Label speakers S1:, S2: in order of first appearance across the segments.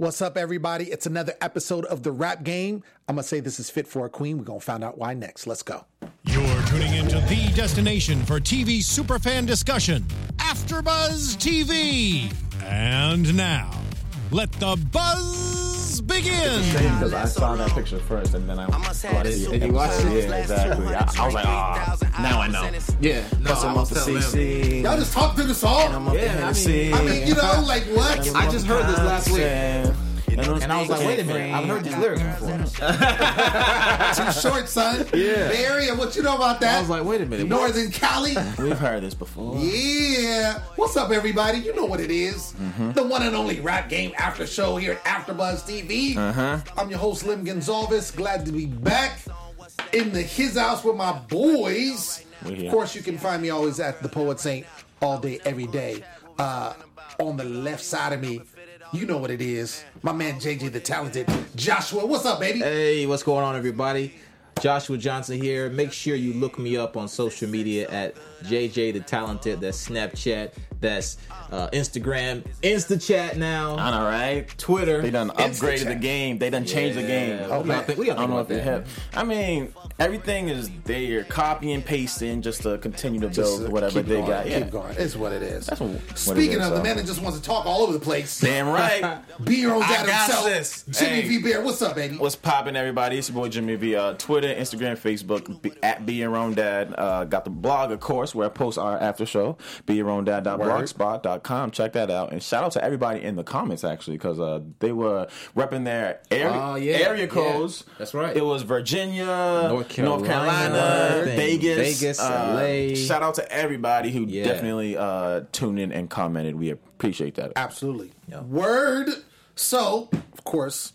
S1: What's up, everybody? It's another episode of The Rap Game. I'm to say this is fit for a queen. We're to find out why next. Let's go.
S2: You're tuning into the destination for TV superfan discussion, AfterBuzz TV. And now, let the buzz begin.
S3: because I saw that picture first and then I watched the
S4: And you watched it?
S3: Yeah, exactly. I, I was like, ah, now I know.
S4: Yeah, no,
S3: Plus I'm
S4: I
S3: off the
S4: was.
S3: CC.
S1: Y'all just talk through the
S3: I'm
S1: song.
S3: up
S4: Yeah,
S3: the
S4: I mean-
S1: I mean, you know, like what?
S4: I just heard this last week.
S3: And
S4: And I was like, wait a minute, I've heard these lyrics before.
S1: Too short, son.
S4: Yeah.
S1: Bay Area, what you know about that?
S4: I was like, wait a minute. what?
S1: Northern Cali.
S3: We've heard this before.
S1: Yeah. What's up, everybody? You know what it is.
S3: Mm-hmm.
S1: The one and only rap game after show here at AfterBuzz TV.
S3: Uh-huh.
S1: I'm your host, Lem Gonsalves. Glad to be back in the his house with my boys. Of course, you can find me always at the Poet Saint all day, every day. Uh, on the left side of me, you know what it is. My man JJ the talented Joshua. What's up, baby?
S4: Hey, what's going on, everybody? Joshua Johnson here. Make sure you look me up on social media at JJ the Talented. That's Snapchat. That's uh, Instagram, InstaChat now.
S3: I know, right?
S4: Twitter.
S3: They done upgraded
S1: Insta-chat.
S3: the game. They done changed the game.
S4: Yeah,
S1: Oh,
S4: what
S1: man.
S4: think- what do
S3: I don't know if
S4: think
S3: they
S4: about
S3: have. I mean, everything is they're copy and pasting just to continue to
S1: Just,
S3: build
S1: uh,
S3: whatever they
S1: going,
S3: got. Yeah.
S1: Keep going. It's what it is.
S3: That's what- what it
S1: Speaking
S3: is,
S1: of the
S3: so.
S1: man that just wants to talk all over the place,
S3: Damn right.
S1: be your own dad
S3: I got
S1: himself.
S3: this.
S1: Jimmy
S3: Hey.
S1: Vibert, what's up, baby?
S3: What's popping, everybody? It's your boy Jimmy V. Uh, Twitter, Instagram, Facebook, be, at Be Your Own Dad. Uh, got the blog, of course, where I post our after show. Be Your Own Dad.blogspot.com. Check that out. And shout out to everybody in the comments, actually, because uh, they were repping their area,
S4: Oh, yeah,
S3: area
S4: yeah.
S3: codes.
S4: That's right.
S3: It was Virginia,
S4: North Carolina,
S3: Carolina, Vegas,
S4: Vegas,
S3: uh,
S4: LA.
S3: Shout out to everybody who
S4: Yeah.
S3: definitely uh, tuned in and commented. We appreciate that.
S1: Absolutely.
S4: Yeah.
S1: Word. So, of course,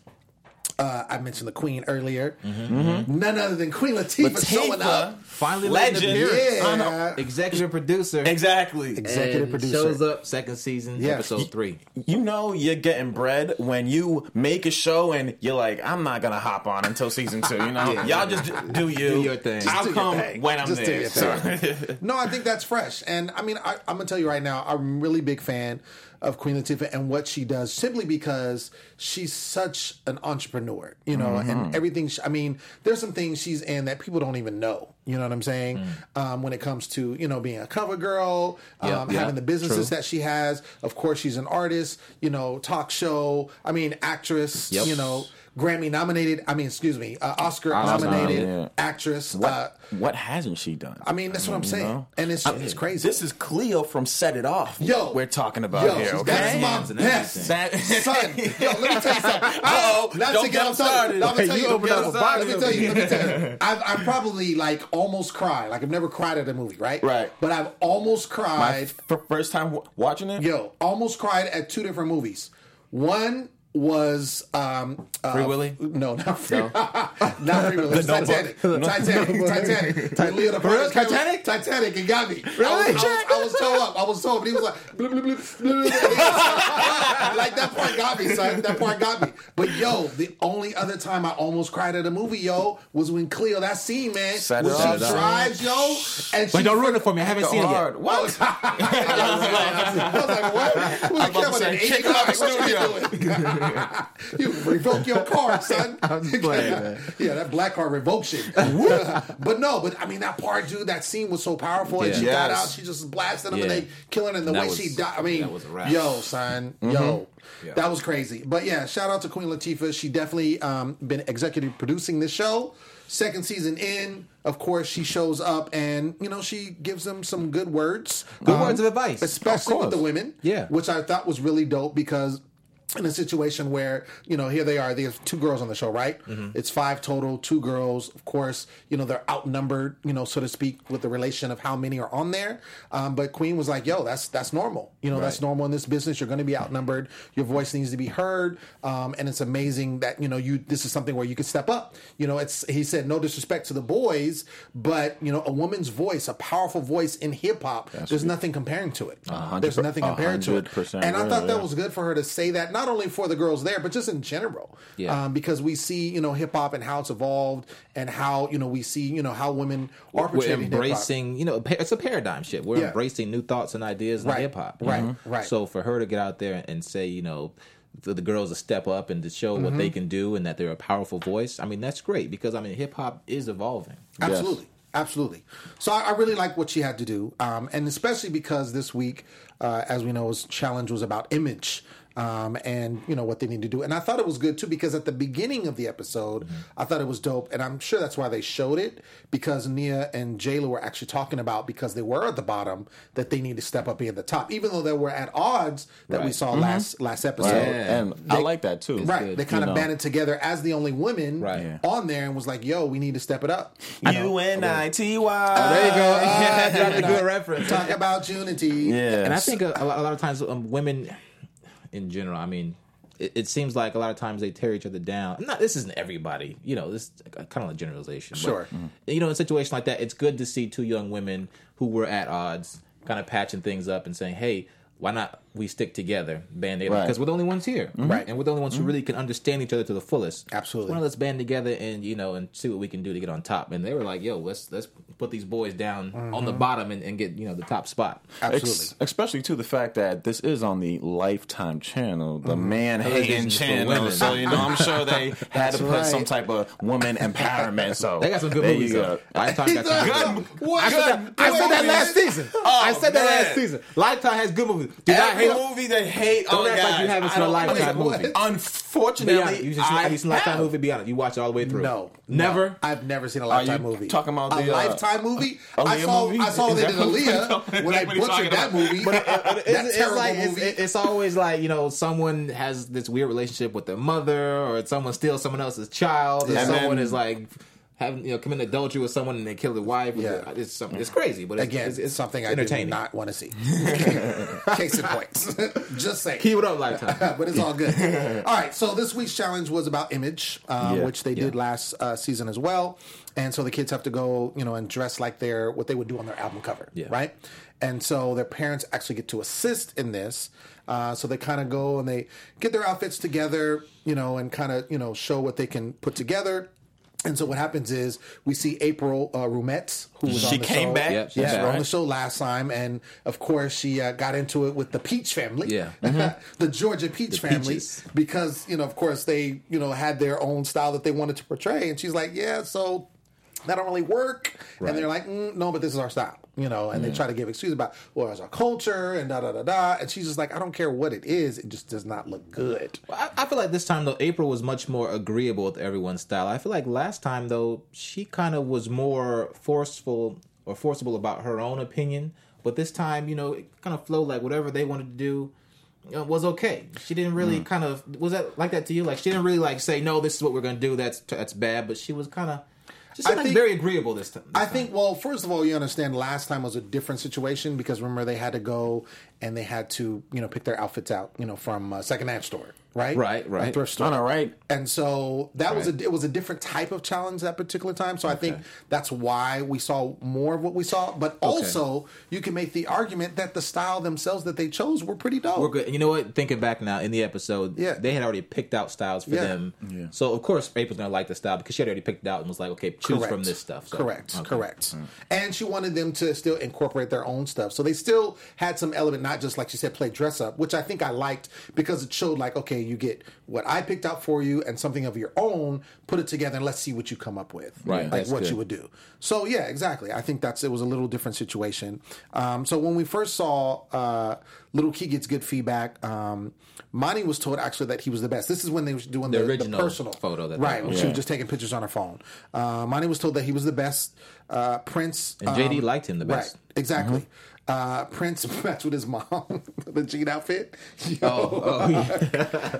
S1: uh, I mentioned the Queen earlier.
S4: Mm-hmm.
S1: None other than Queen Latifah,
S3: Latifah.
S1: showing up.
S4: Finally,
S3: Legend.
S4: legend.
S1: Yeah.
S3: I know.
S4: Executive producer.
S3: Exactly.
S1: Executive
S4: And
S1: producer.
S4: shows up second season,
S1: Yeah.
S4: episode three.
S3: You know you're getting bread when you make a show and you're like, I'm not gonna hop on until season two. You know,
S4: Yeah.
S3: y'all just do you.
S4: Do your thing. Just
S3: I'll come
S1: thing.
S3: when I'm
S1: Just do
S3: there.
S1: your
S3: So-
S1: No, I think that's fresh. And I mean, I, I'm going to tell you right now, I'm a really big fan of Queen Latifah and what she does simply because she's such an entrepreneur, you know,
S3: Mm-hmm.
S1: and everything. She, I mean, there's some things she's in that people don't even know. You know what I'm saying?
S3: Mm.
S1: Um, when it comes to, you know, being a cover girl, um,
S4: Yeah, yeah,
S1: having the businesses
S4: true.
S1: that she has. Of course, she's an artist, you know, talk show, I mean, actress,
S4: Yep.
S1: you know, Grammy nominated, I mean, excuse me, uh, Oscar
S4: Oscar
S1: nominated
S3: nominated.
S1: actress.
S3: what,
S1: Uh,
S3: what hasn't she done?
S1: I mean, that's what I'm
S3: you
S1: saying.
S3: know?
S1: And it's, it's crazy.
S3: This is Cleo from Set It Off.
S1: Yo.
S3: we're talking about
S1: Yo,
S3: here. Okay?
S1: that's
S3: Okay,
S1: my
S4: Hands and
S1: best.
S3: That-
S1: Son, yo, let me tell you something.
S3: Uh-oh,
S1: Not
S3: don't
S1: to
S3: get
S1: get started.
S3: started.
S1: No, I'm gonna tell
S4: You
S1: you.
S4: opened up a box
S1: Let me tell you. Let me tell you. I've, I've probably like almost cried. Like I've never cried at a movie, right?
S3: Right.
S1: But I've almost
S3: My
S1: cried.
S3: f- first time w- watching it.
S1: Yo, almost cried at two different movies. One was um uh,
S4: Free Willy?
S1: No, not free. not free Willy. It was Titanic. Titanic. Titanic. When Leo DiCaprio-
S4: Titanic?
S1: Titanic. It got me.
S4: Really?
S1: I was, I was, I was toe up. I was toe up. But he was like, bloop, bloop, bloop, blub, blub. like that part got me, son. That part got me. But yo, the only other time I almost cried at a movie, yo, was when Cleo. That scene, man,
S3: Set
S1: when she
S3: up.
S1: drives, yo, and she
S4: Wait, don't ruin it for me. I haven't seen it yet.
S3: Hard. What?
S1: I was like, what? Who's
S3: I'm about to say, kick her out the
S1: What you doing? you revoke your card, son.
S4: I'm playing, man.
S1: yeah, that black card revocation. but no, but I mean that part, dude. That scene was so powerful, and
S4: Yeah.
S1: she got out. She just blasted him, and they killing her. And the
S4: That
S1: way
S4: was-
S1: she died. I mean,
S4: that was a wrap.
S1: yo, son,
S3: Mm-hmm.
S1: yo.
S4: Yeah.
S1: That was crazy, but yeah, shout out to Queen Latifah. She definitely um, been executive producing this show. Second season in, of course, she shows up and you know she gives them some good words,
S4: Good
S1: Um,
S4: words of advice.
S1: especially
S3: Of
S1: with the women.
S4: Yeah.
S1: which I thought was really dope because in a situation where you know here they are there's two girls on the show right?
S4: Mm-hmm.
S1: it's five total two girls. Of course you know they're outnumbered you know so to speak with the relation of how many are on there. Um, but queen was like yo that's that's normal. You know that's normal in this business. You're going to be outnumbered. Your voice needs to be heard. Um, and it's amazing that you know you this is something where you can step up. You know it's he said no disrespect to the boys but you know a woman's voice a powerful voice in hip-hop there's nothing comparing to it. There's nothing comparing to it. and i
S3: right,
S1: thought that
S3: yeah.
S1: was good for her to say that not only for the girls there but just in general
S4: Yeah.
S1: um, because we see you know hip hop and how it's evolved and how you know we see you know how women are
S4: We're
S1: in hip-hop.
S4: embracing, you know, it's a paradigm shift. We're
S1: Yeah.
S4: embracing new thoughts and ideas in hip hop.
S1: right, right.
S4: So for her to get out there and say, you know, the, the girls to step up and to show what
S1: Mm-hmm.
S4: they can do and that they're a powerful voice. I mean, that's great because I mean, hip hop is evolving.
S1: Absolutely. Absolutely. So I, I really like what she had to do, um, and especially because this week, uh, as we know, was challenge was about image. Um, and you know what they need to do, and I thought it was good too because at the beginning of the episode, I thought it was dope, and I'm sure that's why they showed it because Nia and Jayla were actually talking about because they were at the bottom that they need to step up and be at the top, even though they were at odds that we
S4: Right.
S1: saw last last episode.
S3: Right.
S4: Yeah.
S3: And I like that too.
S1: Right,
S4: good,
S1: they kind of
S3: know.
S1: banded together as the only women
S4: Right.
S1: On there and was like, "Yo, we need to step it up."
S3: U N I T Y.
S4: There you go. That's a good reference.
S1: Talk about unity.
S3: Yeah.
S4: And I think a, a, lot, a lot of times um, women, in general, I mean, it, it seems like a lot of times they tear each other down. Not this isn't everybody, you know. This is kind of like generalization. but,
S1: Sure. Mm-hmm.
S4: You know, in a situation like that, it's good to see two young women who were at odds, kind of patching things up and saying, "Hey." Why not we stick together, band aid?
S3: Right.
S4: Because we're the only ones here, mm-hmm.
S1: Right.
S4: And we're the only ones who mm-hmm. really can understand each other to the fullest.
S1: Absolutely.
S4: Well, let's band together and you know and see what we can do to get on top. And they were like, "Yo, let's let's put these boys down on the mm-hmm. bottom and, and get you know the top spot."
S1: Absolutely.
S3: Ex- especially to the fact that this is on the Lifetime channel, the
S1: Mm-hmm.
S3: man hating channel. So you know, I'm sure they had to put
S1: right.
S3: some type of woman empowerment. So
S4: They got some good
S3: there
S4: movies.
S3: you go.
S4: Lifetime got some good.
S3: Good,
S4: I said that, oh, I said that last season. I said that last season. Lifetime has good movies. Do not
S3: Every
S4: hate on-
S3: movie they hate.
S4: Don't
S3: oh,
S4: act like you haven't seen a Lifetime movie.
S3: Unfortunately,
S4: honest. You just,
S3: I
S4: have you seen a Lifetime movie? Be honest. You watch it all the way through.
S1: No,
S4: Never.
S1: no. I've never seen a
S3: Are
S1: lifetime
S3: you
S1: movie.
S3: talking about
S1: a
S3: the, uh,
S1: lifetime movie? I saw.
S3: movie?
S1: I saw they
S3: that
S1: did Aaliyah when I butchered that movie. that
S4: it's,
S1: terrible
S4: like it's,
S1: movie.
S4: it's always like you know someone has this weird relationship with their mother, or someone steals someone else's child, or
S3: And
S4: someone is like having you know committing adultery with someone and they kill the wife.
S1: Yeah.
S4: it's something. It's crazy, but it's,
S1: Again,
S4: it's, it's
S1: something I do not want to see. Case in point. Just saying.
S4: Keep it up, Lifetime.
S1: but it's all good. all right, so this week's challenge was about image, um,
S3: Yeah.
S1: which they did last uh, season as well. And so the kids have to go, you know, and dress like they're what they would do on their album cover,
S4: Yeah.
S1: right? And so their parents actually get to assist in this. Uh, so they kind of go and they get their outfits together, you know, and kind of you know show what they can put together. And so what happens is we see April uh, Rumets, who was
S3: She
S1: on the
S3: came
S1: show.
S3: back?
S4: Yep, she's
S1: yeah,
S4: back.
S1: on the show last time, and of course she uh, got into it with the Peach family,
S4: Yeah.
S1: the Georgia Peach
S4: The
S1: family,
S4: Peaches.
S1: because you know, of course, they you know had their own style that they wanted to portray, and she's like, yeah, so that don't really work,
S4: Right.
S1: and they're like, mm, no, but this is our style, you know, and they try to give excuses about well, it's our culture and da da da da, and she's just like, I don't care what it is, it just does not look good.
S4: I, I feel like this time though, April was much more agreeable with everyone's style. I feel like last time though, she kind of was more forceful or forcible about her own opinion. But this time, you know, it kind of flowed like whatever they wanted to do was okay. She didn't really kind of was that like that to you? Like she didn't really like say no, this is what we're gonna do. That's that's bad. But she was kind of just
S1: I
S4: like
S1: think-
S4: very agreeable this time. this
S1: I
S4: time.
S1: think, well, first of all, you understand last time was a different situation because remember they had to go and they had to, you know, pick their outfits out, you know, from uh, a secondhand store, right?
S4: Right, right.
S1: A thrift store.
S3: I know, right?
S1: And so that was a it was a different type of challenge that particular time. So I think that's why we saw more of what we saw. But also, you can make the argument that the style themselves that they chose were pretty dope.
S4: We're good. You know what? Thinking back now in the episode,
S1: Yeah.
S4: they had already picked out styles for
S1: Yeah.
S4: them.
S3: Yeah.
S4: So of course April's gonna like the style because she had already picked it out and was like, okay, choose
S1: Correct.
S4: from this stuff. So,
S1: correct,
S4: okay.
S1: correct. And she wanted them to still incorporate their own stuff. So they still had some element, not just like she said, play dress up, which I think I liked because it showed like, okay, you get what I picked out for you and something of your own, put it together and let's see what you come up with.
S4: Right,
S1: Like what
S4: good.
S1: you would do. So yeah, exactly. I think that's it was a little different situation. Um, so when we first saw uh, Little Key gets good feedback, um, Monty was told actually that he was the best. This is when they were doing the,
S4: The
S1: the
S4: original
S1: personal
S4: photo that
S1: right? She
S3: Yeah.
S1: was just taking pictures on her phone. Uh, Monty was told that he was the best. Uh, Prince
S4: And JD
S1: um,
S4: liked him the best.
S1: Right, exactly. Uh, Prince matched with his mom, the jean outfit. Yo,
S4: Oh,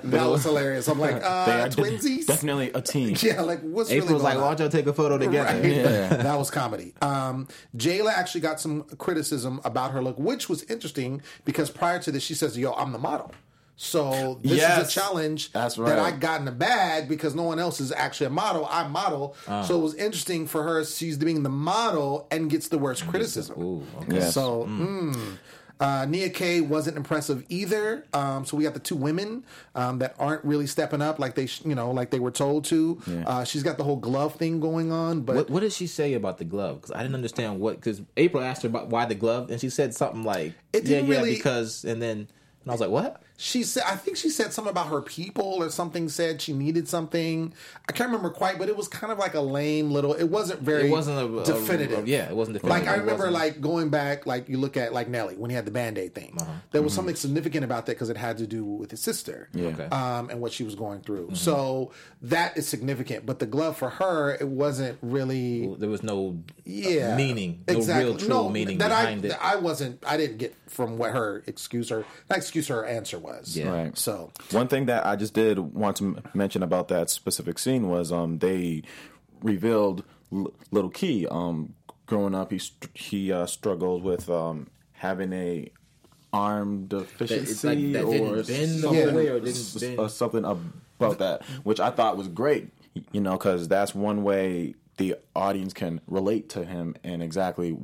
S1: that was hilarious. I'm like, uh, twinsies.
S3: definitely a team.
S1: Yeah, like what's
S4: April's
S1: really
S4: like, why don't y'all take a photo together?
S1: Right. that was comedy. Um, Jayla actually got some criticism about her look, which was interesting because prior to this, she says, "Yo, I'm the model." So this is a challenge
S3: That's
S1: that. I got in the bag because no one else is actually a model. I model,
S3: Uh.
S1: so it was interesting for her. She's being the model and gets the worst criticism.
S4: Ooh, okay.
S3: Yes.
S1: So, mm. Uh, Nia Kay wasn't impressive either. Um, so we got the two women um, that aren't really stepping up like they, sh- you know, like they were told to. Uh, she's got the whole glove thing going on, but
S4: What, what did she say about the glove? Because I didn't understand what. Because April asked her about why the glove, and she said something like,
S1: It
S4: "Yeah,
S1: didn't
S4: yeah,
S1: really-
S4: because." And then And I was like, what?
S1: She said, I think she said something about her people or something. Said she needed something. I can't remember quite, but it was kind of like a lame little. It wasn't very.
S4: It wasn't a- a-
S1: definitive.
S4: a- yeah, it wasn't definitive.
S1: Like I remember, like going back, like you look at like Nelly when he had the Band Aid thing.
S4: Uh-huh.
S1: There
S4: Mm-hmm.
S1: was something significant about that because it had to do with his sister.
S3: Yeah.
S4: Okay.
S1: Um, and what she was going through.
S4: Mm-hmm.
S1: So that is significant. But the glove for her, it wasn't really.
S4: There was no
S1: Yeah,
S4: meaning, no
S1: exactly.
S4: real true
S1: No,
S4: meaning
S1: that
S4: behind
S1: I,
S4: it.
S1: that I wasn't. I didn't get from what her excuse her not excuse her answer was.
S4: Yeah.
S3: Right.
S1: So
S3: One thing that I just did want to m- mention about that specific scene was um, they revealed L- Little Key. Um, growing up, he st- he uh, struggled with um, having a arm deficiency
S4: that
S3: or
S4: didn't
S3: something,
S1: whole
S4: or
S3: s- uh, something about that, which I thought was great. You know, because that's one way the audience can relate to him and exactly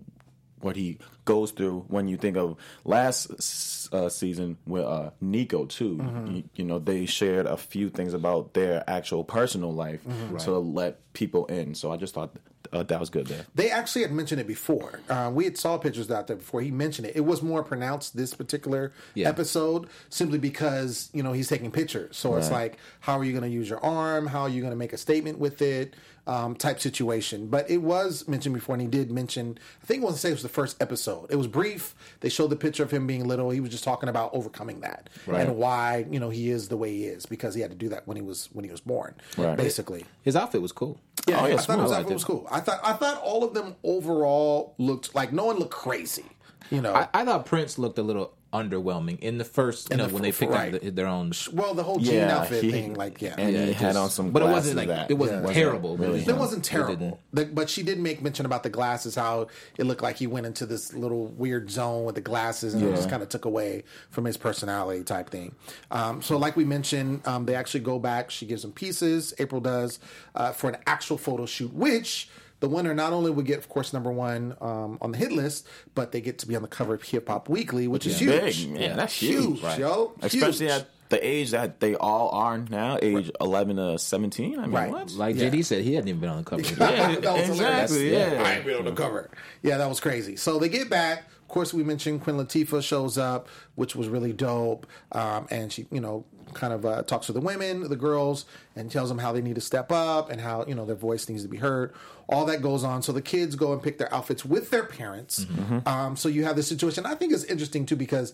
S3: what he goes through when you think of last uh, season with uh, Nico too.
S1: Mm-hmm.
S3: You, you know, they shared a few things about their actual personal life
S1: Mm-hmm.
S3: to let people in. So I just thought uh, that was good there.
S1: They actually had mentioned it before. Uh, we had saw pictures out there before he mentioned it. It was more pronounced this particular
S4: Yeah.
S1: episode simply because you know he's taking pictures. So it's like, how are you going to use your arm? How are you going to make a statement with it? Um, type situation. But it was mentioned before, and he did mention. I think I want to say it was the first episode. It was brief. They showed the picture of him being little. He was just talking about overcoming that
S3: Right.
S1: and why you know he is the way he is because he had to do that when he was when he was born.
S3: Right.
S1: Basically.
S4: His outfit was cool.
S1: Yeah,
S3: Oh, yeah,
S1: I thought it was,
S3: smooth.
S1: I thought it was cool. I thought I thought all of them overall looked like no one looked crazy. You know,
S4: I, I thought Prince looked a little underwhelming in the first, you
S1: In
S4: know,
S1: the
S4: when they picked
S1: right.
S4: out the, their own.
S1: well, the whole jean
S3: Yeah,
S1: outfit
S3: he-
S1: thing, like yeah,
S3: and
S4: Yeah,
S3: he
S4: it
S3: had
S4: just-
S3: on some,
S4: but it wasn't like
S3: that
S4: it wasn't
S3: wasn't
S4: terrible.
S3: really
S4: it
S1: It wasn't
S4: didn't-
S1: terrible, The- but she did make mention about the glasses. How it looked like he went into this little weird zone with the glasses, and it just kind of took away from his personality type thing. Um, so, like we mentioned, um, they actually go back. She gives him pieces. April does uh, for an actual photo shoot, which. The winner not only would get, of course, number one um, on the hit list, but they get to be on the cover of Hip Hop Weekly, which is
S3: Big,
S1: huge.
S3: man. That's
S1: huge,
S3: huge, right.
S1: yo.
S3: Especially
S1: Huge.
S3: at the age that they all are now, age 11 to 17. I mean,
S1: Right.
S3: what?
S4: Like
S1: Yeah.
S4: JD said, he hadn't even been on the cover.
S3: Yeah,
S1: That was hilarious.
S3: exactly, yeah.
S1: I ain't been on the cover. Yeah, that was crazy. So they get back. Of course, we mentioned Queen Latifah shows up, which was really dope. Um, and she, you know, kind of uh, talks to the women, the girls, and tells them how they need to step up and how you know their voice needs to be heard. All that goes on. So the kids go and pick their outfits with their parents. Um, so you have this situation. I think it's interesting too because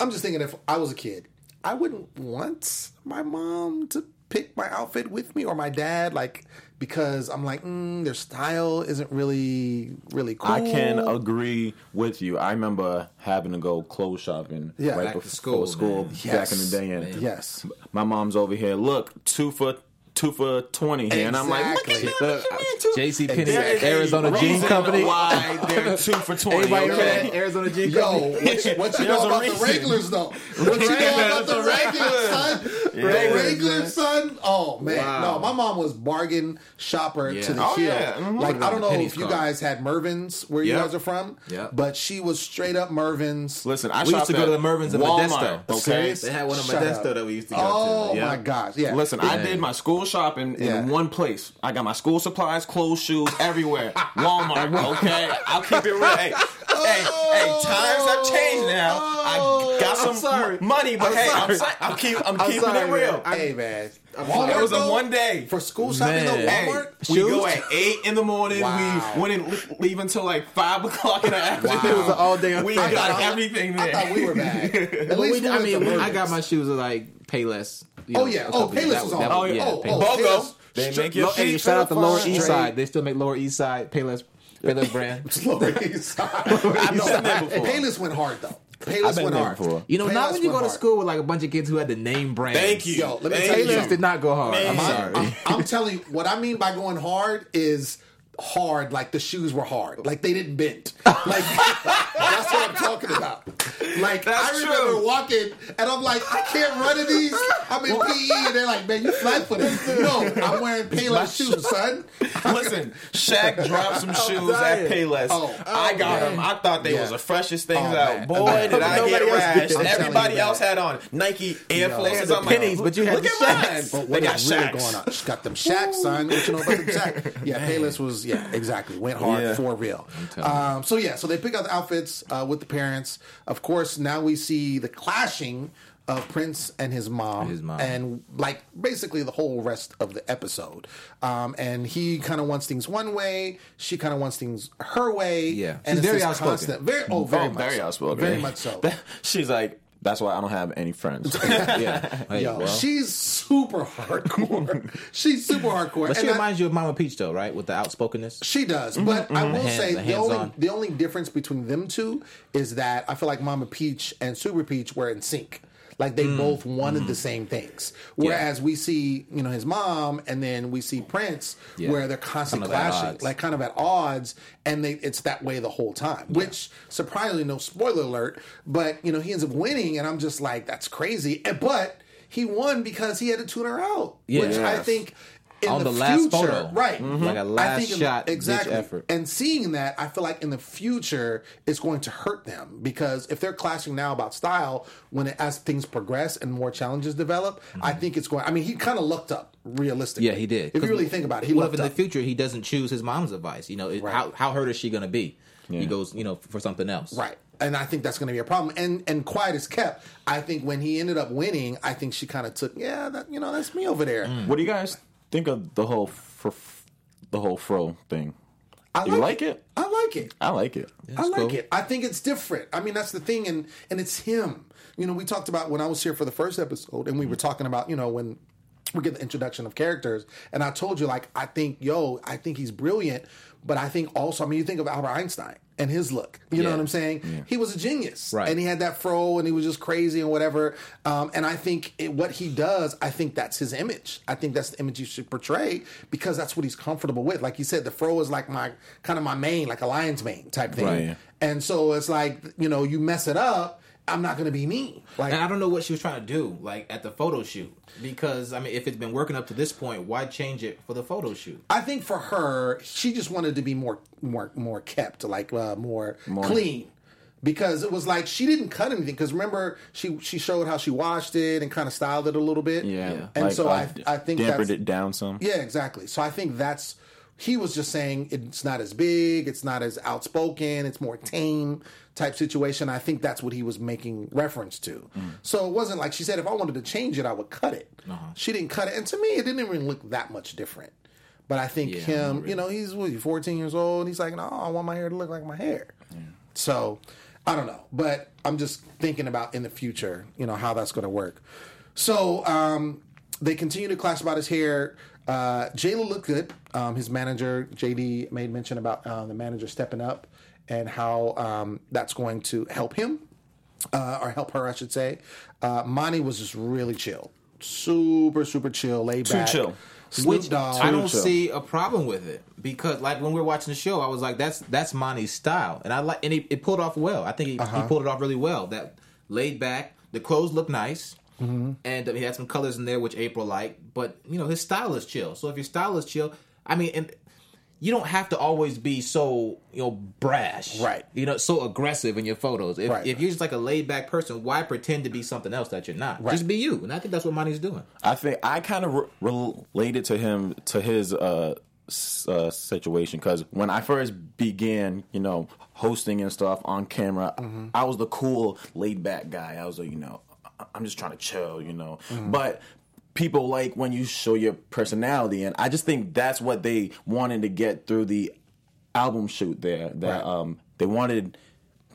S1: I'm just thinking if I was a kid, I wouldn't want my mom to pick my outfit with me or my dad, like because I'm like mm, their style isn't really really cool.
S3: I can agree with you. I remember having to go clothes shopping
S1: Yeah.
S3: right
S1: Back
S4: to
S3: before
S4: school,
S3: school,
S4: man.
S3: back in the day. And
S1: Yes. Yes.
S3: my mom's over here. Look, two for two for twenty here, and I'm like, look at
S1: Exactly.
S3: you, look at you, two-
S4: JC Penney,
S1: Exactly.
S4: Arizona Jean
S3: Reason
S4: Company.
S3: Why they're two for twenty?
S4: Anybody remember
S3: okay?
S4: that Arizona Jean
S1: Yo,
S4: Company?
S1: what you, what you know
S3: a
S1: about the regulars though? What you know about the regulars, son? The regulars, son. Oh man,
S4: Wow.
S1: no, my mom was bargain shopper
S4: Yeah.
S1: to the
S3: Oh,
S1: hill.
S3: yeah. Mhm.
S1: Like I don't know
S4: Penny's
S1: if you
S4: car.
S1: guys had Mervyn's where you guys are from,
S4: Yep.
S1: but she was straight up Mervyn's.
S3: Listen, I
S4: We used to go to the Mervyn's in
S3: Walmart,
S4: Modesto.
S3: Okay,
S1: Serious?
S4: They had one in Modesto
S1: up.
S4: that we used to go
S1: Oh
S4: to. Yeah.
S1: my gosh, yeah.
S3: Listen, I did my school shopping
S1: Yeah.
S3: in one place. I got my school supplies, clothes, shoes, everywhere. Walmart, okay? I'll keep it real. Hey, hey, hey, times have changed now. I got some
S4: sorry.
S3: money, but
S4: I'm
S3: hey, I'm, I'm, keep, I'm,
S4: I'm
S3: keeping
S4: sorry,
S3: it real.
S4: I-
S1: hey man,
S3: it was a one day.
S1: for school shopping
S4: Man.
S1: though.
S3: Hey,
S1: Walmart.
S3: we go at eight in the morning.
S1: Wow.
S3: We wouldn't leave until like five o'clock in the afternoon.
S1: It was an
S4: all-day
S3: We got
S1: I thought-
S3: everything
S1: I
S3: there.
S1: thought we were bad. At least
S4: we,
S1: we
S4: I mean, I got my shoes at like Payless. you
S1: Oh,
S4: oh,
S1: oh
S4: yeah.
S1: Oh, Payless
S4: that
S1: was
S4: that
S1: on.
S3: Oh, yeah.
S1: Oh, oh,
S3: BOGO. They
S1: Straight-
S3: make your
S4: Lo- hey,
S3: feet
S4: shout out to
S3: feel
S4: Lower. East Side. They still make Lower East Side Payless, Payless brand.
S1: Lower East Side.
S3: I've been there before.
S1: Payless went hard though. Payless went hard.
S3: before.
S4: You know, not when you go
S1: went
S4: to
S1: hard.
S4: school with like a bunch of kids who had the name brand.
S3: Thank you.
S1: Yo, let me
S3: Thank
S1: tell you
S3: you.
S4: Payless did not go hard. I'm
S3: Man.
S4: sorry.
S1: I'm, I'm telling you, what I mean by going hard is hard, like the shoes were hard, like they didn't bend. Like that's what I'm talking about. Like
S3: That's
S1: I remember
S3: true.
S1: walking, and I'm like, I can't run in these. I'm in PE, and they're like, man, you flat footed. No, I'm wearing Payless shoes, son.
S3: Listen, Shaq dropped some shoes at Payless.
S1: Oh,
S3: I got
S1: man.
S3: them. I thought they
S1: Yeah.
S3: was the freshest things
S1: Oh,
S3: out.
S1: man.
S3: Boy,
S1: Man.
S3: did I
S4: Nobody
S3: get
S4: else did. I'm telling
S3: Everybody else had on Nike Air. Forces. I'm like,
S4: pennies, but you had
S3: look at mine. They got
S1: really going on? She got them Shaq, son. What you know about them Shaq? Yeah, Payless was yeah, exactly. Went hard for real. Um, so yeah, so they pick out the outfits uh, with the parents. Of course. Course, now we see the clashing of Prince and his mom,
S4: His mom.
S1: and like basically the whole rest of the episode. Um, and he kind of wants things one way, she kind of wants things her way.
S4: Yeah.
S1: and
S4: She's
S1: it's
S4: very outspoken.
S1: constant- very, oh, very
S3: oh,
S1: much,
S3: very outspoken.
S1: very much so.
S3: She's like, that's why I don't have any friends.
S4: yeah. Hey,
S1: Yo,
S4: well.
S1: she's super hardcore. she's super hardcore.
S4: But she
S1: And I-
S4: reminds you of Mama Peach, though, right? With the outspokenness.
S1: She does, mm-hmm, but I mm-hmm. will
S4: The hand-
S1: say
S4: the
S1: the, only
S4: hands-on.
S1: the only difference between them two is that I feel like Mama Peach and Supa Peach were in sync. Like they
S4: Mm.
S1: both wanted the same things. Whereas we see, you know, his mom, and then we see Prince,
S4: Yeah.
S1: where they're constantly
S4: Kind of
S1: clashing, like kind of at odds, and they it's that way the whole time. Which surprisingly, no spoiler alert, but you know he ends up winning, and I'm just like, that's crazy. And, but he won because he had to tune her out,
S4: Yeah.
S1: which I think. In
S4: On
S1: the,
S4: the last
S1: future,
S4: photo.
S1: right?
S4: Like a
S1: I
S4: last
S1: think
S4: shot, ditch
S1: exactly.
S4: effort.
S1: And seeing that, I feel like in the future, it's going to hurt them because if they're clashing now about style, when it, as things progress and more challenges develop, I think it's going. I mean, he kind of looked up realistically.
S4: Mm-hmm. Yeah, he did.
S1: If you really think about it, he
S4: what if
S1: looked
S4: in
S1: up.
S4: the future he doesn't choose his mom's advice? You know, it,
S1: Right.
S4: how how hurt is she going to be? He goes, you know, for something else.
S1: Right. And I think that's going to be a problem. And and quiet is kept. I think when he ended up winning, I think she kind of took, yeah, that you know, that's me over there.
S3: what do you guys think of the whole fr- the whole fro thing?
S1: I
S3: You like it?
S1: I like it.
S3: I like it.
S1: I like
S4: cool.
S1: it. I think it's different. I mean, that's the thing, and and it's him. You know, we talked about when I was here for the first episode, and we were talking about you know when we get the introduction of characters, and I told you like I think yo, I think he's brilliant, but I think also, I mean, you think of Albert Einstein and his look. You know what I'm saying? He was a genius,
S4: Right.
S1: And he had that fro, and he was just crazy and whatever. Um, and I think it, what he does, I think that's his image. I think that's the image you should portray because that's what he's comfortable with. Like you said, the fro is like my kind of my mane, like a lion's mane type thing.
S3: Right.
S1: And so it's like, you know, you mess it up, I'm not going to be me. Like,
S4: And I don't know what she was trying to do, like at the photo shoot, because I mean, if it's been working up to this point, why change it for the photo shoot?
S1: I think for her, she just wanted to be more, more, more kept, like uh, more, clean. Because it was like she didn't cut anything. Because remember, she she showed how she washed it and kind of styled it a little bit.
S3: Yeah.
S1: And
S3: Like,
S1: so I I think
S3: dampened
S1: that's,
S3: it down some.
S1: Yeah, exactly. So I think that's he was just saying it's not as big, it's not as outspoken, it's more tame type situation. I think that's what he was making reference to.
S3: Mm.
S1: So it wasn't like she said if I wanted to change it, I would cut it.
S3: Uh-huh.
S1: She didn't cut it, and to me, it didn't even look that much different. But I think
S4: Yeah,
S1: him, you know, he's what, 14 years old, and he's like, no, I want my hair to look like my hair. So I don't know, but I'm just thinking about in the future, you know, how that's going to work. So um, they continue to clash about his hair. Uh, Jayla looked good. Um, his manager JD made mention about uh, the manager stepping up and how um, that's going to help him uh, or help her, I should say. Uh, Monty was just really chill, super super chill, laid back.
S3: Super chill.
S1: Snoop
S4: Which
S1: Dogg.
S4: I don't
S3: chill.
S4: see a problem with it because, like, when we were watching the show, I was like, "That's that's Monty's style," and I like, and he, it pulled off well. I think he,
S1: Uh-huh.
S4: he pulled it off really well. That laid back, the clothes look nice,
S1: Mm-hmm.
S4: and uh, he had some colors in there which April liked. But you know, his style is chill. So if your style is chill, I mean, and you don't have to always be so you know brash,
S1: Right.
S4: You know, so aggressive in your photos. If,
S1: Right.
S4: if you're just like a laid back person, why pretend to be something else that you're not?
S1: Right.
S4: Just be you. And I think that's what Monty's doing.
S3: I think I kind of re- related to him to his uh, uh, situation because when I first began, you know, hosting and stuff on camera,
S1: Mm-hmm.
S3: I was the cool, laid back guy. I was like, you know, I'm just trying to chill, you know,
S1: Mm-hmm.
S3: but. People like when you show your personality, and I just think that's what they wanted to get through the album shoot there. That
S1: Right.
S3: um, they wanted,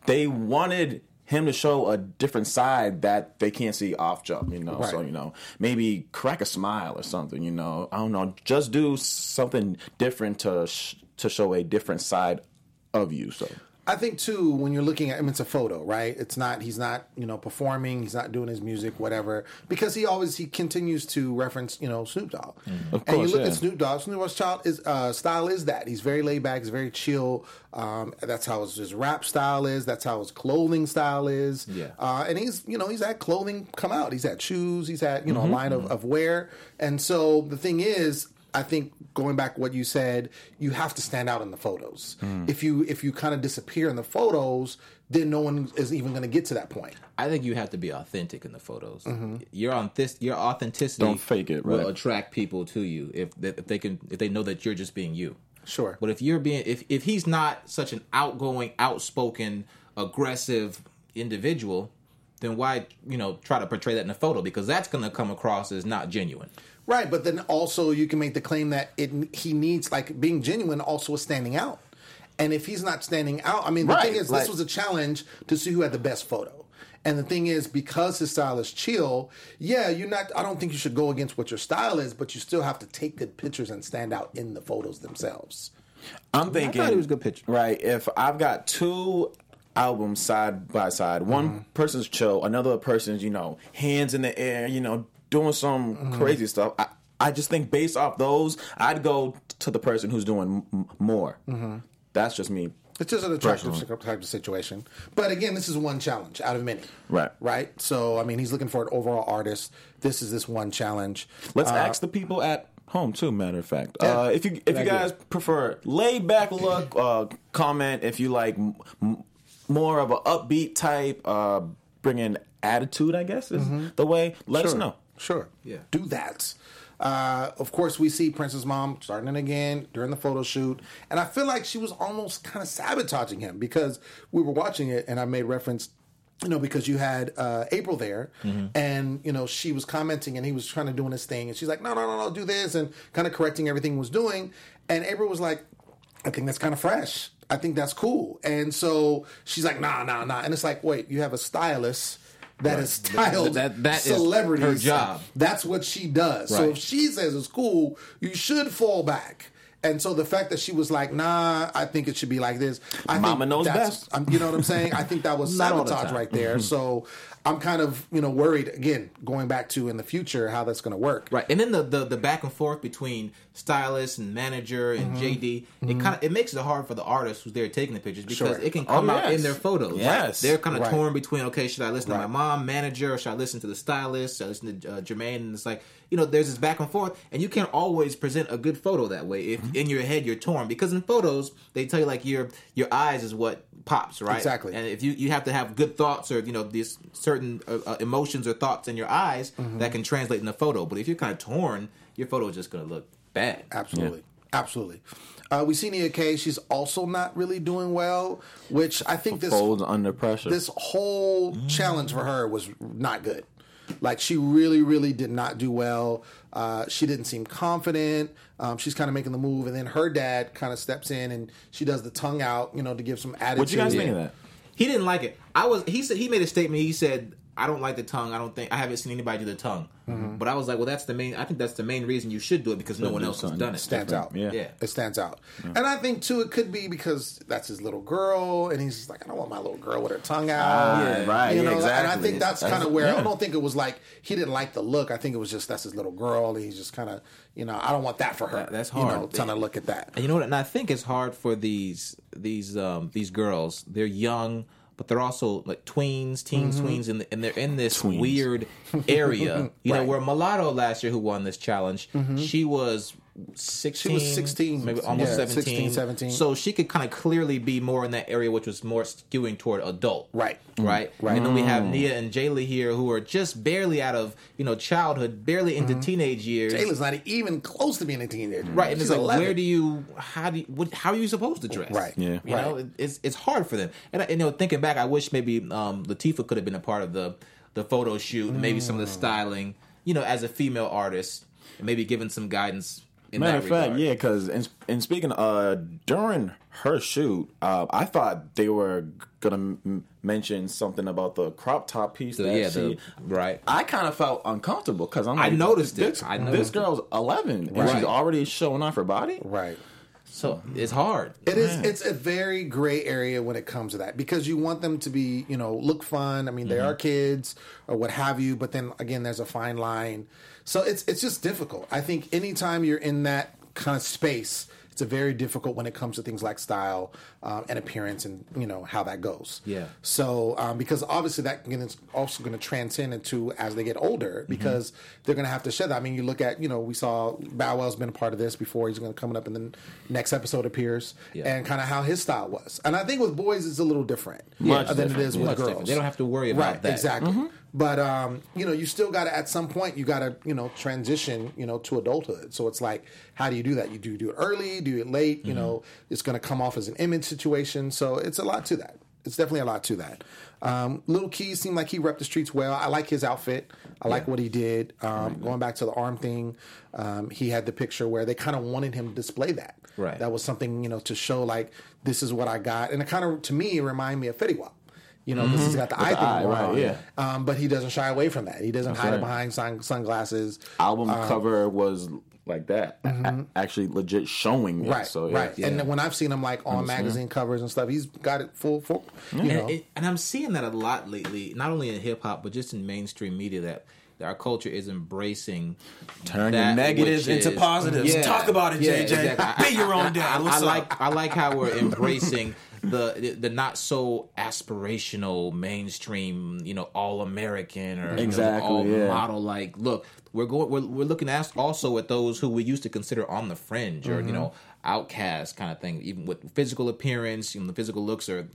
S3: they wanted him to show a different side that they can't see off jump, you know. So you know, maybe crack a smile or something, you know. I don't know, just do something different to sh- to show a different side of you. So
S1: I think too when you're looking at him, it's a photo, right? It's not he's not you know performing, he's not doing his music, whatever, because he always he continues to reference you know Snoop Dogg.
S3: Of course,
S1: and you look
S3: yeah.
S1: at Snoop Dogg. Snoop Dogg's child is uh, style is that he's very laid back, he's very chill. Um, that's how his, his rap style is. That's how his clothing style is.
S4: Yeah.
S1: Uh, and he's you know he's had clothing come out. He's had shoes. He's had you know a line of, of wear. And so the thing is. I think going back what you said, you have to stand out in the photos. Hmm. If you if you kind of disappear in the photos, then no one is even going to get to that point.
S4: I think you have to be authentic in the photos. Mm-hmm. Your on this, your authenticity
S3: Don't fake it,
S4: will attract people to you if if they can if they know that you're just being you.
S1: Sure.
S4: But if you're being if if he's not such an outgoing, outspoken, aggressive individual, then why you know try to portray that in a photo because that's going to come across as not genuine.
S1: Right, but then also you can make the claim that it he needs like being genuine also is standing out. And if he's not standing out, I mean, the
S3: Right,
S1: thing is,
S3: like-
S1: this was a challenge to see who had the best photo. And the thing is, because his style is chill, yeah, you're not. I don't think you should go against what your style is, but you still have to take good pictures and stand out in the photos themselves.
S3: I'm thinking
S4: it was a good picture.
S3: Right. If I've got two albums side by side, one
S1: Mm-hmm.
S3: person's chill, another person's, you know, hands in the air, you know, doing some
S1: Mm-hmm.
S3: crazy stuff. I, I just think based off those, I'd go to the person who's doing m- more.
S1: Mm-hmm.
S3: That's just me.
S1: It's just an attractive
S3: Personally.
S1: type of situation. But again, this is one challenge out of many.
S3: Right.
S1: Right. So I mean, he's looking for an overall artist. This is this one challenge.
S3: Let's
S1: Uh,
S3: ask the people at home too. Matter of fact,
S1: Yeah,
S3: uh, if you if you
S1: idea.
S3: guys prefer laid back look, uh, comment. If you like m- m- more of a upbeat type, uh, bring in attitude. I guess is the way. Let us
S1: Mm-hmm.
S3: Know.
S1: Sure.
S4: Yeah.
S1: Do that. Uh, of course, we see Prince's mom starting it again during the photo shoot, and I feel like she was almost kind of sabotaging him because we were watching it, and I made reference, you know, because you had uh, April there, and you know she was commenting, and he was trying to doing his thing, and she's like, no, no, no, no, do this, and kind of correcting everything he was doing, and April was like, I think that's kind of fresh. I think that's cool, and so she's like, nah, nah, nah, and it's like, wait, you have a stylist. That is styled
S4: That- that is
S1: celebrities.
S4: her job.
S1: That's what she does. So if she says it's cool, you should fall back. And so the fact that she was like, "Nah, I think it should be like this," I
S3: Mama
S1: think
S3: knows best.
S1: I'm- you know what I'm saying? I think that was
S4: Not all the
S1: sabotage right there. Mm-hmm. So I'm kind of you know worried again, going back to in the future how that's going to work.
S4: Right, and then the, the the back and forth between stylist and manager and
S1: Mm-hmm.
S4: JD, it kind of it makes it hard for the artist who's there taking the pictures because
S1: Sure.
S4: it can come
S3: Oh,
S4: out
S3: yes.
S4: in their photos.
S3: Yes.
S4: they're kind of
S1: Right.
S4: torn between okay, should I listen to my mom, manager, or should I listen to the stylist? Should I listen to uh, Jermaine? And it's like you know, there's this back and forth, and you can't always present a good photo that way. If
S1: Mm-hmm.
S4: in your head you're torn, because in photos they tell you like your your eyes is what pops, right?
S1: Exactly.
S4: And if you you have to have good thoughts or you know these certain uh, uh, emotions or thoughts in your eyes
S1: Mm-hmm.
S4: that can translate in the photo. But if you're kind of torn, your photo is just going to look bad.
S1: Absolutely. Absolutely. Uh, we see Nia Kay. She's also not really doing well, which I think this
S3: Folds under pressure.
S1: this whole challenge for her was not good. Like she really, really did not do well. Uh, she didn't seem confident. Um, she's kind of making the move, and then her dad kind of steps in and she does the tongue out, you know, to give some attitude.
S3: what you guys think of that?
S4: He didn't like it. I was. He said he made a statement. He said, "I don't like the tongue. I don't think I haven't seen anybody do the tongue."
S1: Mm-hmm.
S4: But I was like, "Well, that's the main. I think that's the main reason you should do it because no one else has done it."
S1: stands out.
S3: Yeah.
S4: Yeah.
S1: It stands out. And I think too it could be because that's his little girl and he's just like, I don't want my little girl with her tongue out.
S3: Ah, yeah, right,
S1: You
S3: yeah,
S1: know, and I think that's,
S3: That's-
S1: kind of where
S3: yeah.
S1: I don't think it was like he didn't like the look. I think it was just that's his little girl and he's just kind of, you know, I don't want that for her.
S4: That- that's
S1: You know,
S4: hard.
S1: trying to look at that.
S4: And you know what? And I think it's hard for these these um these girls. They're young, but they're also like tweens, teens,
S1: Mm-hmm.
S4: tweens, and, and they're in this weird area. You know,
S1: Right. Mm-hmm.
S4: where Mulatto last year, who won this challenge, she was. 16
S1: She was 16,
S4: maybe almost
S1: yeah,
S4: 17
S1: 16, 17.
S4: so she could kind of clearly be more in that area which was more skewing toward adult
S1: Right.
S4: right
S1: Right.
S4: and then we
S3: Mm.
S4: have nia and jayla here who are just barely out of you know childhood barely into
S1: Mm-hmm.
S4: teenage years
S1: Jayla's not even close to being a teenager.
S4: Right, and
S1: She's
S4: it's like,
S1: 11.
S4: where do you, how do you, what, how are you supposed to dress?
S1: Right.
S3: Yeah.
S4: you know, it's it's hard for them. And you know, thinking back, I wish maybe um, Latifah could have been a part of the the photo shoot, and maybe some of
S1: Mm.
S4: the styling. You know, as a female artist, and maybe giving some guidance. In
S3: Matter of fact,
S4: regard.
S3: yeah, because in, in speaking, uh, during her shoot, uh, I thought they were gonna m- mention something about the crop top piece.
S4: So,
S3: that
S4: yeah,
S3: she,
S4: the, right.
S3: I kind of felt uncomfortable because I'm.
S4: I
S3: Like,
S4: noticed it.
S3: this,
S4: I
S3: This
S4: noticed
S3: girl's 11 and
S4: Right.
S3: she's already showing off her body.
S1: Right.
S4: So it's hard.
S1: It is. It's a very gray area when it comes to that because you want them to be, you know, look fun. I mean, they are kids or what have you, but then again, there's a fine line. So it's it's just difficult. I think anytime you're in that kind of space, it's a very difficult when it comes to things like style um, and appearance and you know how that goes.
S4: Yeah.
S1: So um, because obviously that is also going to transcend into as they get older because they're going to have to shed that. I mean, you look at you know we saw Bow Wow's been a part of this before. He's going to coming up in the next episode appears
S4: Yeah.
S1: and kind of how his style was. And I think with boys it's a little different
S3: Much
S1: uh, than it
S3: different,
S1: is
S3: yeah.
S1: with
S4: Much
S1: girls.
S4: different. They don't have to worry about
S1: right,
S4: that.
S1: exactly. But um, you know, you still got to at some point you got to you know transition you know to adulthood. So it's like, how do you do that? You do do it early, do it late. You know, it's going to come off as an image situation. So it's a lot to that. It's definitely a lot to that. Um, Little Key seemed like he repped the streets well. I like his outfit. I like what he did. Um, going back to the arm thing, um, he had the picture where they kind of wanted him to display that.
S4: Right.
S1: That was something you know to show like this is what I got, and it kind of to me reminded me of Fetty Wap. You know, this has got the eye
S3: the
S1: thing
S3: eye, right,
S1: on.
S3: yeah.
S1: Um, but he doesn't shy away from that. He doesn't hide
S3: right.
S1: it behind sun- sunglasses.
S3: Album cover was like that, A- actually legit showing it.
S1: Mm-hmm. Right,
S3: So yeah.
S1: right. And then when I've seen him like on magazine covers and stuff, he's got it full, full. You know,
S4: and, and, and I'm seeing that a lot lately, not only in hip hop but just in mainstream media that. that Our culture is embracing
S3: Turn
S4: that
S3: your negatives
S4: which
S3: into positives. Talk about it, JJ. Be your own dad.
S4: I,
S3: What's
S4: I
S3: up?
S4: like I like how we're embracing the the not so aspirational mainstream, you know, all American or you know,
S3: Exactly,
S4: all
S3: yeah.
S4: model like. Look, we're going we're, we're looking at also at those who we used to consider on the fringe or
S3: Mm-hmm.
S4: you know outcast kind of thing, even with physical appearance, you know, the physical looks or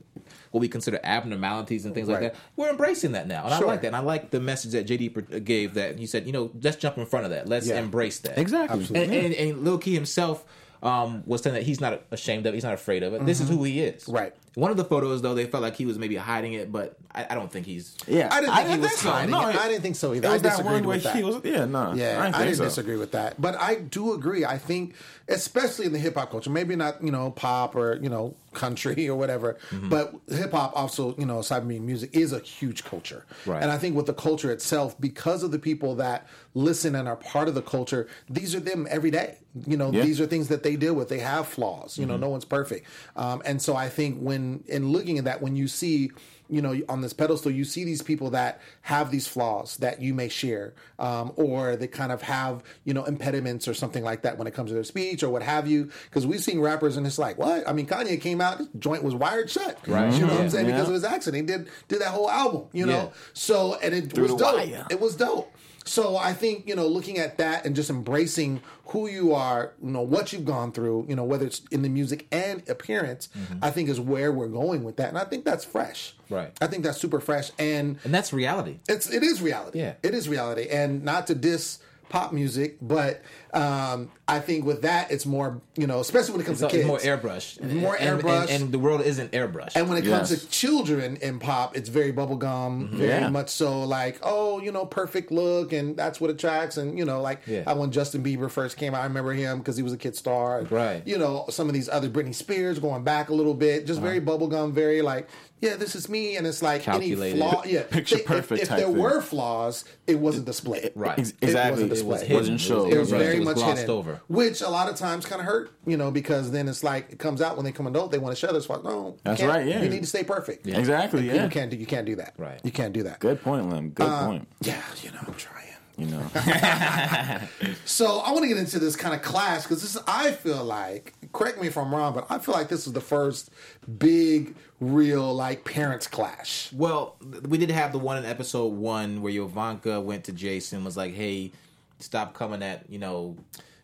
S4: what we consider abnormalities and things
S1: Right.
S4: like that. We're embracing that now, and
S1: Sure.
S4: I like that. And I like the message that JD gave that he said, you know, let's jump in front of that. Let's
S1: Yeah.
S4: embrace that.
S3: Exactly.
S4: And, and, and Lil Key himself um, was saying that he's not ashamed of it. He's not afraid of it. This is who he is.
S1: Mm-hmm. Right.
S4: One of the photos, though, they felt like he was maybe hiding it, but I, I don't think he's.
S3: yeah,
S1: I didn't think he was
S3: so.
S1: hiding
S3: No,
S1: it. I didn't think so either.
S3: It was
S1: I
S3: that
S1: disagreed
S3: one where
S1: that.
S3: he was. Yeah, no.
S1: Yeah,
S3: I,
S1: I,
S3: didn't,
S1: didn't
S3: so.
S1: disagree with that, but I do agree. I think, especially in the hip hop culture, maybe not you know pop or you know country or whatever,
S3: Mm-hmm.
S1: but hip hop also you know aside from being music is a huge culture,
S4: Right.
S1: And I think with the culture itself, because of the people that listen and are part of the culture, these are them every day. You know,
S3: Yeah.
S1: these are things that they deal with. They have flaws. You know, no one's perfect, um, and so I think when in looking at that, when you see you know on this pedestal you see these people that have these flaws that you may share um, or they kind of have you know impediments or something like that when it comes to their speech or what have you. Because we've seen rappers and it's like what? I mean kanye came out his joint was wired shut. Right. You know what i'm saying?
S3: Yeah.
S1: because of his accident he did did that whole album you know?
S4: Yeah.
S1: so and it was dope.
S3: wire.
S1: it was dope so I think you know, looking at that and just embracing who you are, you know, what you've gone through, you know, whether it's in the music and appearance, mm-hmm. I think is where we're going with that, and I think that's fresh.
S4: Right.
S1: I think that's super fresh, and
S4: And that's reality.
S1: it's it is reality.
S4: Yeah.
S1: it is reality, and not to diss pop music, but um, I think with that, it's more you know, especially when it comes
S4: So
S1: to
S4: it's
S1: kids,
S4: more airbrush.
S1: More
S4: And- and-
S1: airbrush.
S4: And, the world isn't airbrush.
S1: and when it comes to children in pop, it's very bubblegum, very
S3: Yeah.
S1: much so like, oh, you know, perfect look, and that's what attracts. And, you know, like
S4: Yeah.
S1: how when Justin Bieber first came out, I remember him because he was a kid star.
S4: Right.
S1: You know, some of these other Britney Spears going back a little bit, just very bubblegum, very like, yeah, this is me. And it's like
S4: Calculated.
S1: any flaw. Yeah.
S3: Picture
S1: If-
S3: perfect
S1: If,
S3: type
S1: there
S3: thing.
S1: were flaws, it wasn't displayed.
S4: Right.
S3: Ex-
S1: It
S3: Exactly.
S1: wasn't
S3: It
S1: displayed.
S3: was
S4: hidden.
S3: wasn't shown.
S1: It was
S4: Right.
S1: very
S4: It was
S1: much
S4: glossed
S1: hidden,
S4: over.
S1: which a lot of times kind of hurt, you know, because then it's like it comes out when they come adult, they want to share this. Like, no, you
S3: That's right, yeah.
S1: you need to stay perfect.
S3: Exactly.
S1: And
S3: Yeah.
S1: people can't do. You can't do that.
S4: Right.
S1: You can't do that.
S3: Good point, Lem. Good
S1: Uh,
S3: point.
S1: Yeah, you know, I'm trying.
S3: You know.
S1: So I want to get into this kind of clash because this I feel like correct me if I'm wrong, but I feel like this is the first big, real like parents clash.
S4: Well, we did have the one in episode one where Ivanka went to Jason was like, "Hey, stop coming at you know."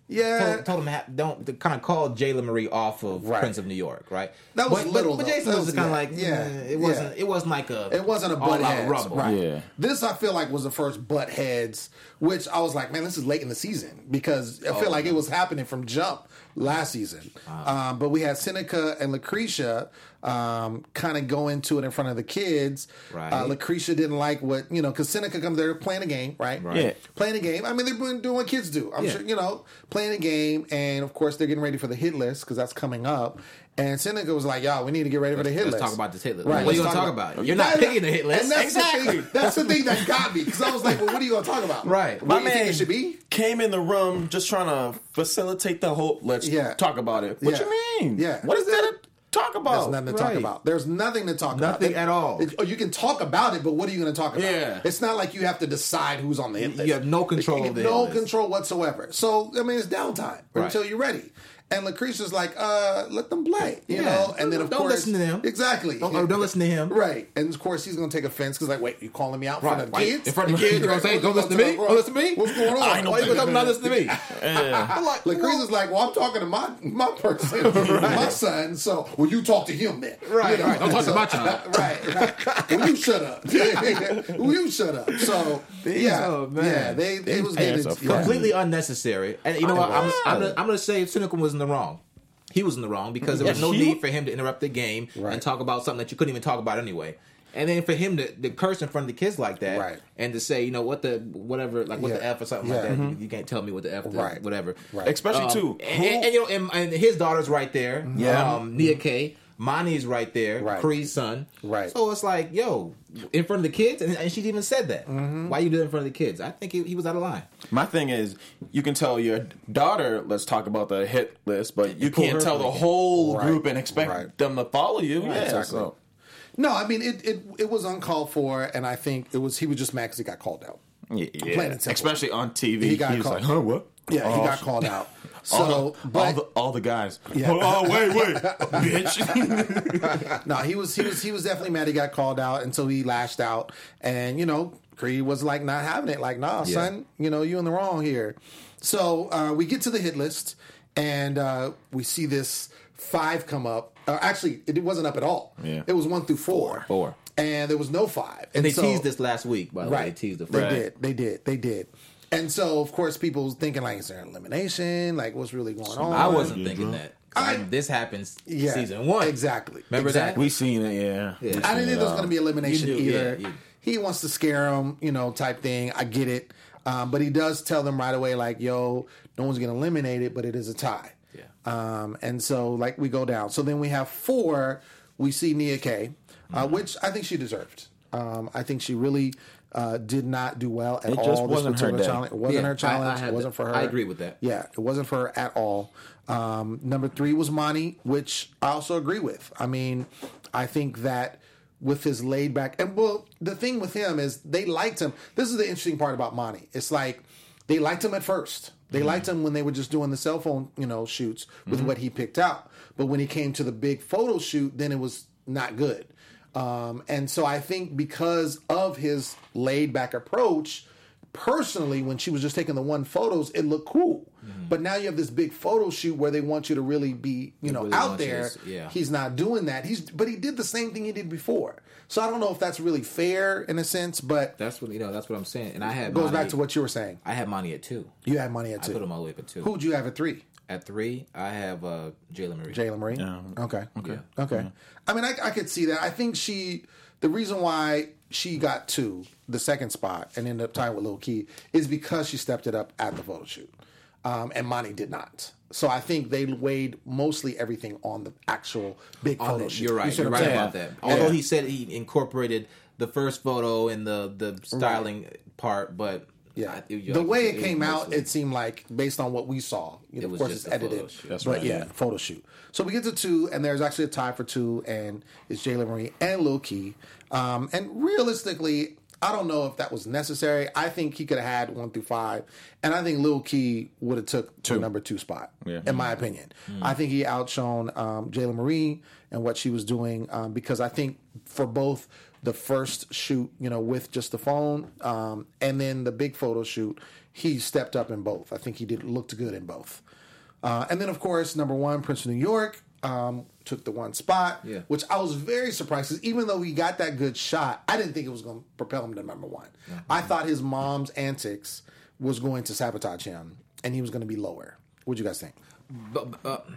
S1: Yeah,
S4: Told, told him ha- don't kind of called Jayla Marie off of
S1: Right.
S4: Prince of New York, right?
S1: That was
S4: but,
S1: little,
S4: But, but. Jason was,
S1: was-
S4: kind of like,
S1: yeah,
S4: yeah, it wasn't.
S1: yeah.
S4: It wasn't like a.
S1: It wasn't a
S4: all
S1: butt heads,
S4: rumble.
S1: right?
S3: Yeah.
S1: This I feel like was the first butt heads, which I was like, man, this is late in the season because I feel
S4: Oh,
S1: like it was happening from jump last season. Um, but we had Seneca and Lucretia um, kind of go into it in front of the kids.
S4: Right.
S1: Uh, Lucretia didn't like what you know because Seneca comes there playing a game, right?
S4: Right.
S3: Yeah.
S1: Playing a game. I mean, they're doing doing what kids do. I'm
S4: Yeah.
S1: sure you know playing a game, and of course they're getting ready for the hit list because that's coming up. And Seneca was like, "Y'all, we need to get ready for the hit
S4: Let's
S1: list."
S4: talk about this hit list.
S1: Right.
S4: What are you
S1: let's
S4: gonna talk about? You're not
S1: That-
S4: picking the hit list.
S1: And that's the
S3: Exactly.
S1: thing. That's the thing that got me because I was like, "Well, what are you going to talk about?"
S4: Right.
S1: What
S3: My
S1: do you think
S3: man
S1: it should be?
S3: came in the room just trying to facilitate the whole. Let's
S1: Yeah.
S3: talk about it. What
S1: Yeah.
S3: you mean?
S1: Yeah.
S3: What is there to talk about?
S1: There's nothing to talk about. There's nothing to talk about.
S4: Nothing at all.
S1: it- oh, you can talk about it, but what are you going to talk about?
S3: Yeah.
S1: It's not like you have to decide who's on the hit
S4: You have no control
S1: You have no
S4: list.
S1: control whatsoever. So I mean, it's downtime
S4: Right.
S1: until you're ready. And Lucretia's like, uh, let them play, you
S4: Yeah.
S1: know. And then of course
S4: Don't
S1: course,
S4: listen to them.
S1: Exactly.
S4: Don't, or don't listen to him.
S1: Right, and of course he's gonna take offense because like, wait, you calling me out in front of the
S4: Right.
S1: kids?
S4: In front of the kids, you know what I'm saying? Don't listen to me. Don't listen to me.
S1: What's going on?
S3: I ain't no
S4: Why you gonna not listen to me?
S3: Yeah.
S1: Like, Lucretia's like, well, I'm talking to my my person, my son. So, well, you talk to him then,
S4: Right, right. Don't talk to my child.
S1: right, right. Well, you shut up. well, you shut up. So, yeah,
S4: oh, man.
S1: yeah, they it was
S3: parents
S1: getting
S3: are
S1: yeah.
S4: Completely unnecessary. And you know what? I'm. I'm, gonna, say Seneca was in the wrong. he was in the wrong because there was
S3: Yeah,
S4: no
S3: he-
S4: need for him to interrupt the game
S1: Right.
S4: and talk about something that you couldn't even talk about anyway. And then for him to, to curse in front of the kids like that,
S1: Right.
S4: and to say, you know, what the whatever, like what the f or something
S1: Yeah.
S4: like that. You, you can't tell me what the f, the,
S1: Right.
S4: whatever.
S1: Right.
S3: Especially
S4: Um,
S3: too.
S4: and, and, and, you know, and, and his daughter's right there.
S3: Yeah.
S4: um, Nia Kay. Monty's right there.
S1: Right.
S4: Creed's son.
S1: Right.
S4: So it's like, yo, in front of the kids, and, and she even said that.
S1: Mm-hmm.
S4: Why you do it in front of the kids? I think he, he was out of line.
S3: My thing is, you can tell your daughter, let's talk about the hit list, but you
S4: pull
S3: can't tell the whole
S1: Right.
S3: group and expect
S1: Right.
S3: them to follow you. yeah,
S1: exactly.
S3: so-
S1: No, I mean it, it. It was uncalled for, and I think it was he was just mad because he got called out.
S3: yeah,
S1: Plain and simple.
S3: especially on TV.
S1: He
S3: He,
S1: got
S3: was
S1: caught.
S3: like, huh, what?
S1: Yeah, he
S3: Oh,
S1: got called out. So,
S3: all, the,
S1: but
S3: all the all the guys.
S1: Yeah.
S3: Oh, oh, wait, wait, bitch.
S1: no, he was he was he was definitely mad. He got called out, and so he lashed out. And you know, Creed was like not having it. Like, nah,
S4: Yeah.
S1: son, you know, you in the wrong here. So uh, we get to the hit list, and uh, we see this five come up. Uh, actually, it wasn't up at all.
S3: Yeah.
S1: it was one through four.
S4: Four.
S1: and there was no five.
S4: And they
S1: so-
S4: teased this last week, by the way. They teased the
S1: They did. They did. They did. And so, of course, people was thinking like, is there an elimination? Like, what's really going on?
S4: I wasn't
S3: Get
S4: thinking
S3: drunk.
S4: that.
S1: I-
S4: this happens
S1: Yeah,
S4: season one.
S1: Exactly.
S4: Remember
S1: exactly.
S3: we seen it, yeah.
S4: Yeah.
S1: I didn't think there was going to be elimination
S4: knew,
S1: either.
S4: yeah, you-
S1: He wants to scare him, you know, type thing. I get it. Um, but he does tell them right away, like, yo, no one's going to eliminate it, but it is a tie.
S4: Yeah.
S1: Um, and so, like, we go down. So then we have four. We see Nia Kay, uh,
S3: Mm-hmm.
S1: which I think she deserved. Um, I think she really uh, did not do well at
S3: It
S1: all.
S3: just
S1: this
S3: wasn't her
S1: challenge. It wasn't
S4: Yeah,
S1: her
S4: I- I
S1: it wasn't
S4: that.
S1: for her.
S4: I agree with that.
S1: Yeah, it wasn't for her at all. Um, number three was Monty, which I also agree with. I mean, I think that with his laid back, and well, the thing with him is they liked him. This is the interesting part about Monty. It's like they liked him at first. They
S3: Mm-hmm.
S1: liked him when they were just doing the cell phone, you know, shoots with what he picked out. But when he came to the big photo shoot, then it was not good. Um, and so I think because of his laid back approach, personally, when she was just taking the one photos, it looked cool. But now you have this big photo shoot where they want you to really be, you know,
S4: really
S1: out there.
S4: yeah.
S1: He's not doing that. He's but he did the same thing he did before. So I don't know if that's really fair in a sense, but
S4: That's what you know. That's what I'm saying. And I had
S1: goes
S4: Monty,
S1: back to what you were saying.
S4: I had money at two.
S1: You had money at two.
S4: I put him all the way up at two.
S1: Who'd you have at three?
S4: At three, I have uh, Jayla Marie.
S1: Jayla Marie.
S3: Yeah.
S1: Okay.
S4: Okay.
S1: Okay. I mean, I, I could see that. I think she, the reason why she got two, the second spot, and ended up tying with Lil Key is because she stepped it up at the photo shoot. Um, and Monty did not. So I think they weighed mostly everything on the actual big
S4: On
S1: photo
S4: the-
S1: shoot.
S4: you're right.
S1: You
S4: you're right about that. Although he said he incorporated the first photo in the the styling part, but
S1: Yeah,
S4: I- you-
S1: the
S4: like
S1: way
S4: you
S1: it came out, it seemed like based on what we saw. You know,
S4: It
S1: of course,
S4: just
S1: it's
S4: a photo
S1: edited.
S4: shoot.
S3: That's
S1: but
S3: right.
S1: yeah, photo shoot. So we get to two, and there's actually a tie for two, and it's Jayla Marie and Lil Key. Um, and realistically, I don't know if that was necessary. I think he could have had one through five, and I think Lil Key would have took the number two spot.
S3: Yeah.
S1: In my opinion, I think he outshone um, Jayla Marie and what she was doing um, because I think for both the first shoot, you know, with just the phone, um, and then the big photo shoot, he stepped up in both. I think he did looked good in both. Uh, and then, of course, number one, Prince of New York um, took the one spot,
S4: Yeah.
S1: which I was very surprised because even though he got that good shot, I didn't think it was going to propel him to number one. I thought his mom's antics was going to sabotage him, and he was going to be lower. What'd you guys think?
S4: But, but,